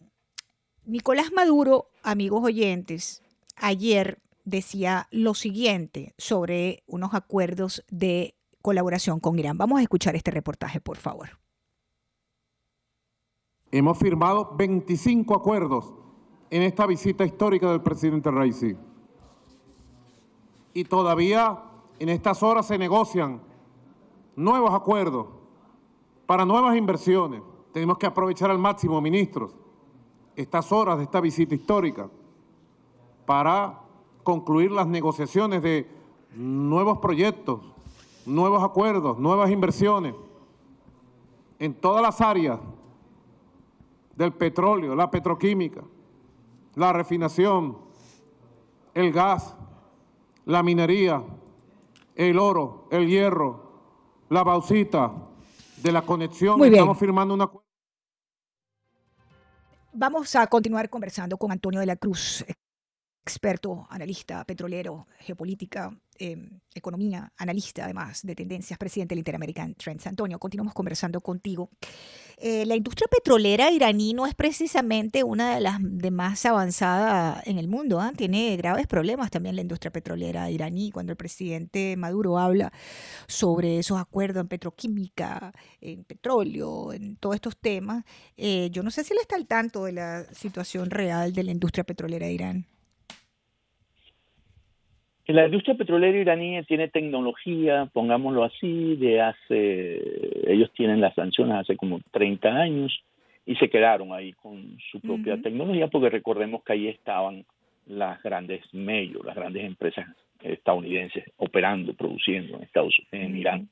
Nicolás Maduro, amigos oyentes, ayer decía lo siguiente sobre unos acuerdos de colaboración con Irán. Vamos a escuchar este reportaje, por favor. Hemos firmado 25 acuerdos en esta visita histórica del presidente Raisi. Y todavía en estas horas se negocian nuevos acuerdos para nuevas inversiones. Tenemos que aprovechar al máximo, ministros, estas horas de esta visita histórica para concluir las negociaciones de nuevos proyectos, nuevos acuerdos, nuevas inversiones en todas las áreas del petróleo, la petroquímica, la refinación, el gas, la minería, el oro, el hierro, la bauxita, de la conexión. Estamos firmando una Vamos a continuar conversando con Antonio de la Cruz, experto, analista petrolero, geopolítica, em, economía, analista además de tendencias, presidente del Interamerican Trends. Antonio, continuamos conversando contigo. Eh, la industria petrolera iraní no es precisamente una de las de más avanzada en el mundo. ¿ah? Tiene graves problemas también la industria petrolera iraní. Cuando el presidente Maduro habla sobre esos acuerdos en petroquímica, en petróleo, en todos estos temas, eh, yo no sé si él está al tanto de la situación real de la industria petrolera de Irán. La industria petrolera iraní tiene tecnología, pongámoslo así, de hace, ellos tienen las sanciones hace como 30 años y se quedaron ahí con su propia tecnología porque recordemos que ahí estaban las grandes medios, las grandes empresas estadounidenses operando, produciendo en Estados Unidos, en Irán.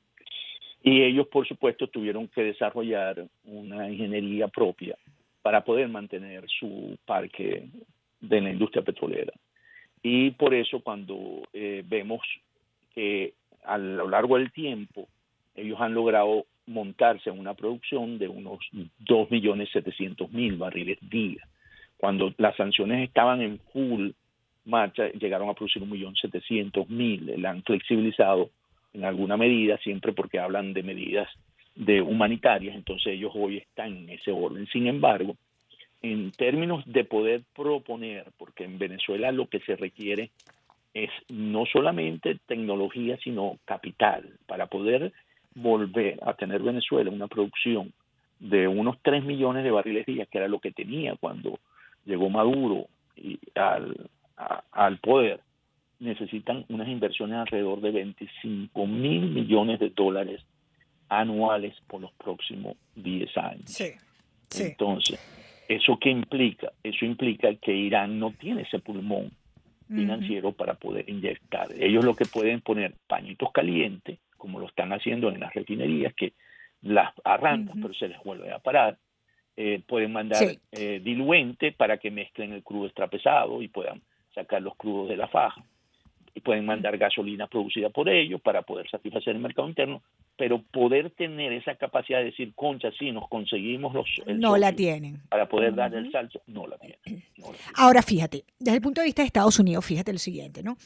Y ellos, por supuesto, tuvieron que desarrollar una ingeniería propia para poder mantener su parque de la industria petrolera. Y por eso cuando eh, vemos que a lo largo del tiempo ellos han logrado montarse en una producción de unos 2.700.000 barriles día. Cuando las sanciones estaban en full marcha, llegaron a producir 1.700.000. La han flexibilizado en alguna medida, siempre porque hablan de medidas de humanitarias, entonces ellos hoy están en ese orden. Sin embargo, en términos de poder proponer, porque en Venezuela lo que se requiere es no solamente tecnología, sino capital, para poder volver a tener Venezuela una producción de unos 3 millones de barriles día, que era lo que tenía cuando llegó Maduro y al, al poder, necesitan unas inversiones alrededor de 25 mil millones de dólares anuales por los próximos 10 años. Entonces, ¿eso qué implica? Eso implica que Irán no tiene ese pulmón financiero para poder inyectar. Ellos lo que pueden poner pañitos calientes, como lo están haciendo en las refinerías, que las arrancan, pero se les vuelve a parar. Eh, pueden mandar eh, diluente para que mezclen el crudo extrapesado y puedan sacar los crudos de la faja y pueden mandar gasolina producida por ellos para poder satisfacer el mercado interno, pero poder tener esa capacidad de decir, concha, sí, nos conseguimos los... No la tienen. Para poder dar el salto, no la tienen. Ahora, fíjate, desde el punto de vista de Estados Unidos, fíjate lo siguiente, ¿no?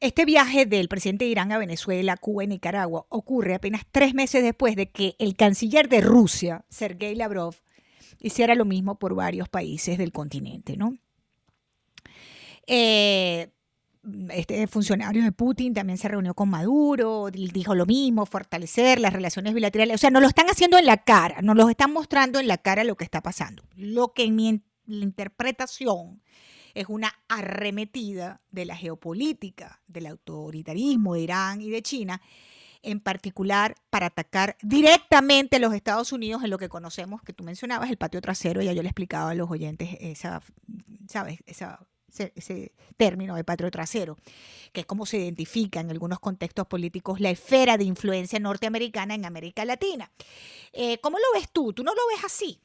Este viaje del presidente de Irán a Venezuela, Cuba y Nicaragua ocurre apenas tres meses después de que el canciller de Rusia, Sergei Lavrov, hiciera lo mismo por varios países del continente, ¿no? Eh, este funcionario de Putin también se reunió con Maduro, dijo lo mismo, fortalecer las relaciones bilaterales. O sea, nos lo están haciendo en la cara, nos lo están mostrando en la cara lo que está pasando. Lo que en mi interpretación es una arremetida de la geopolítica, del autoritarismo de Irán y de China, en particular para atacar directamente a los Estados Unidos en lo que conocemos, que tú mencionabas, el patio trasero, ya yo le explicaba a los oyentes esa, ¿sabes? Esa ese, término de patrio trasero, que es como se identifica en algunos contextos políticos la esfera de influencia norteamericana en América Latina. Eh, ¿Cómo lo ves tú? ¿Tú no lo ves así?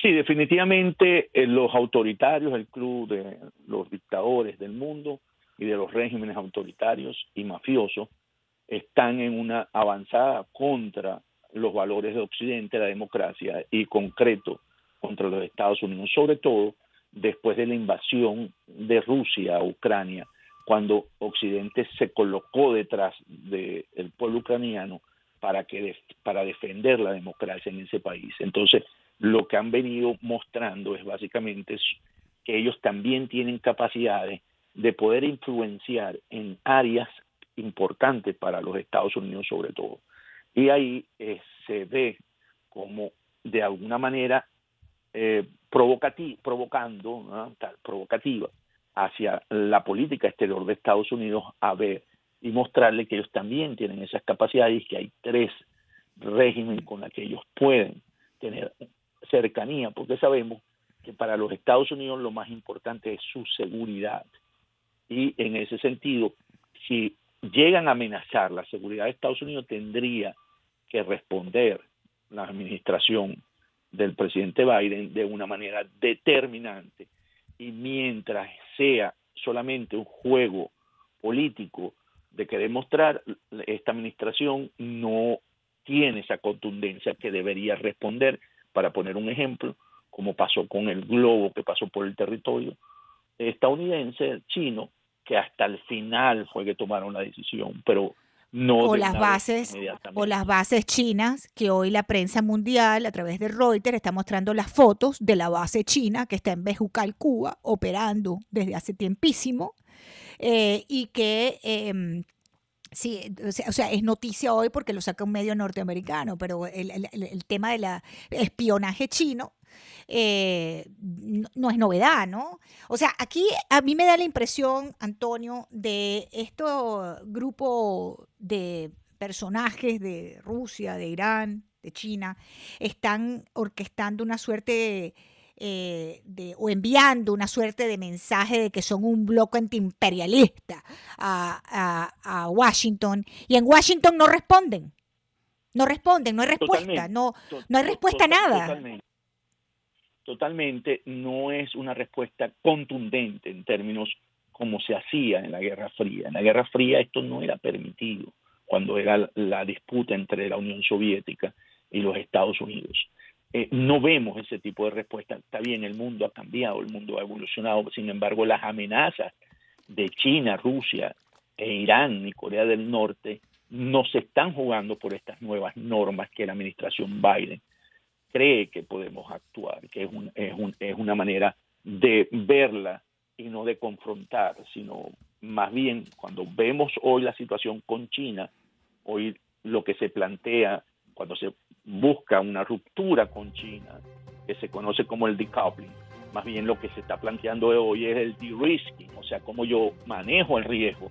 Sí, definitivamente eh, los autoritarios, el club de los dictadores del mundo y de los regímenes autoritarios y mafiosos están en una avanzada contra los valores de Occidente, la democracia y concreto contra los Estados Unidos, sobre todo después de la invasión de Rusia a Ucrania, cuando Occidente se colocó detrás del pueblo ucraniano para, que, para defender la democracia en ese país. Entonces, lo que han venido mostrando es básicamente que ellos también tienen capacidades de poder influenciar en áreas importantes para los Estados Unidos sobre todo. Y ahí eh, se ve como de alguna manera eh, provocando, tal, provocativa hacia la política exterior de Estados Unidos a ver y mostrarle que ellos también tienen esas capacidades y que hay tres regímenes con los que ellos pueden tener cercanía, porque sabemos que para los Estados Unidos lo más importante es su seguridad. Y en ese sentido, si llegan a amenazar la seguridad de Estados Unidos, tendría que responder la administración del presidente Biden de una manera determinante. Y mientras sea solamente un juego político de que demostrar, esta administración no tiene esa contundencia que debería responder. Para poner un ejemplo, como pasó con el globo que pasó por el territorio estadounidense, chino, que hasta el final fue que tomaron la decisión, pero o las bases o las bases chinas que hoy la prensa mundial a través de Reuters está mostrando las fotos de la base china que está en Bejucal, Cuba, operando desde hace tiempísimo eh, y que em, Sí, o sea, es noticia hoy porque lo saca un medio norteamericano, pero el, el tema del espionaje chino eh, no, es novedad, ¿no? O sea, aquí a mí me da la impresión, Antonio, de este grupo de personajes de Rusia, de Irán, de China, están orquestando una suerte eh, de, o enviando una suerte de mensaje de que son un bloque antiimperialista a, a, Washington y en Washington no responden. No responden, no hay respuesta, no, no hay respuesta a nada. Totalmente. Totalmente, no es una respuesta contundente en términos como se hacía en la Guerra Fría. En la Guerra Fría esto no era permitido cuando era la disputa entre la Unión Soviética y los Estados Unidos. Eh, no vemos ese tipo de respuesta. Está bien, el mundo ha cambiado, el mundo ha evolucionado, sin embargo, las amenazas de China, Rusia, e Irán y Corea del Norte no se están jugando por estas nuevas normas que la administración Biden cree que podemos actuar, que es, es, es una manera de verla y no de confrontar, sino más bien cuando vemos hoy la situación con China, hoy lo que se plantea cuando se busca una ruptura con China, que se conoce como el decoupling. Más bien lo que se está planteando hoy es el de-risking, o sea, cómo yo manejo el riesgo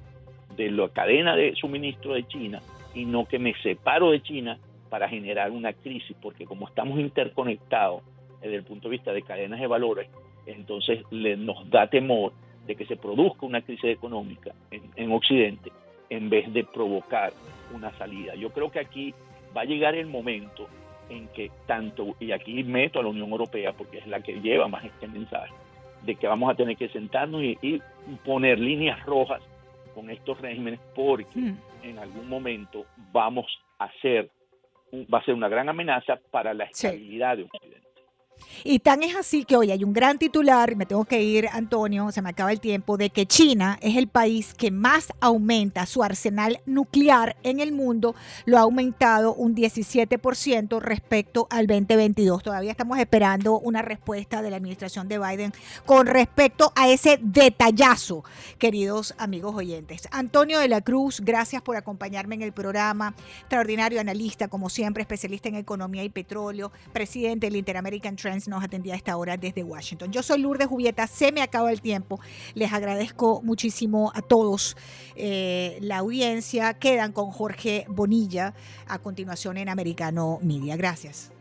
de la cadena de suministro de China y no que me separo de China para generar una crisis, porque como estamos interconectados desde el punto de vista de cadenas de valores, entonces le, nos da temor de que se produzca una crisis económica en, en Occidente en vez de provocar una salida. Yo creo que aquí va a llegar el momento en que tanto, y aquí meto a la Unión Europea porque es la que lleva más este mensaje, de que vamos a tener que sentarnos y, poner líneas rojas con estos regímenes porque mm. en algún momento vamos a ser, va a ser una gran amenaza para la estabilidad de Occidente. Y tan es así que hoy hay un gran titular, y me tengo que ir, Antonio, se me acaba el tiempo, de que China es el país que más aumenta su arsenal nuclear en el mundo, lo ha aumentado un 17% respecto al 2022. Todavía estamos esperando una respuesta de la administración de Biden con respecto a ese detallazo, queridos amigos oyentes. Antonio de la Cruz, gracias por acompañarme en el programa. Extraordinario analista, como siempre, especialista en economía y petróleo, presidente del Interamerican Trade nos atendía a esta hora desde Washington. Yo soy Lourdes Jubieta, se me acaba el tiempo. Les agradezco muchísimo a todos eh, la audiencia. Quedan con Jorge Bonilla a continuación en Americano Media. Gracias.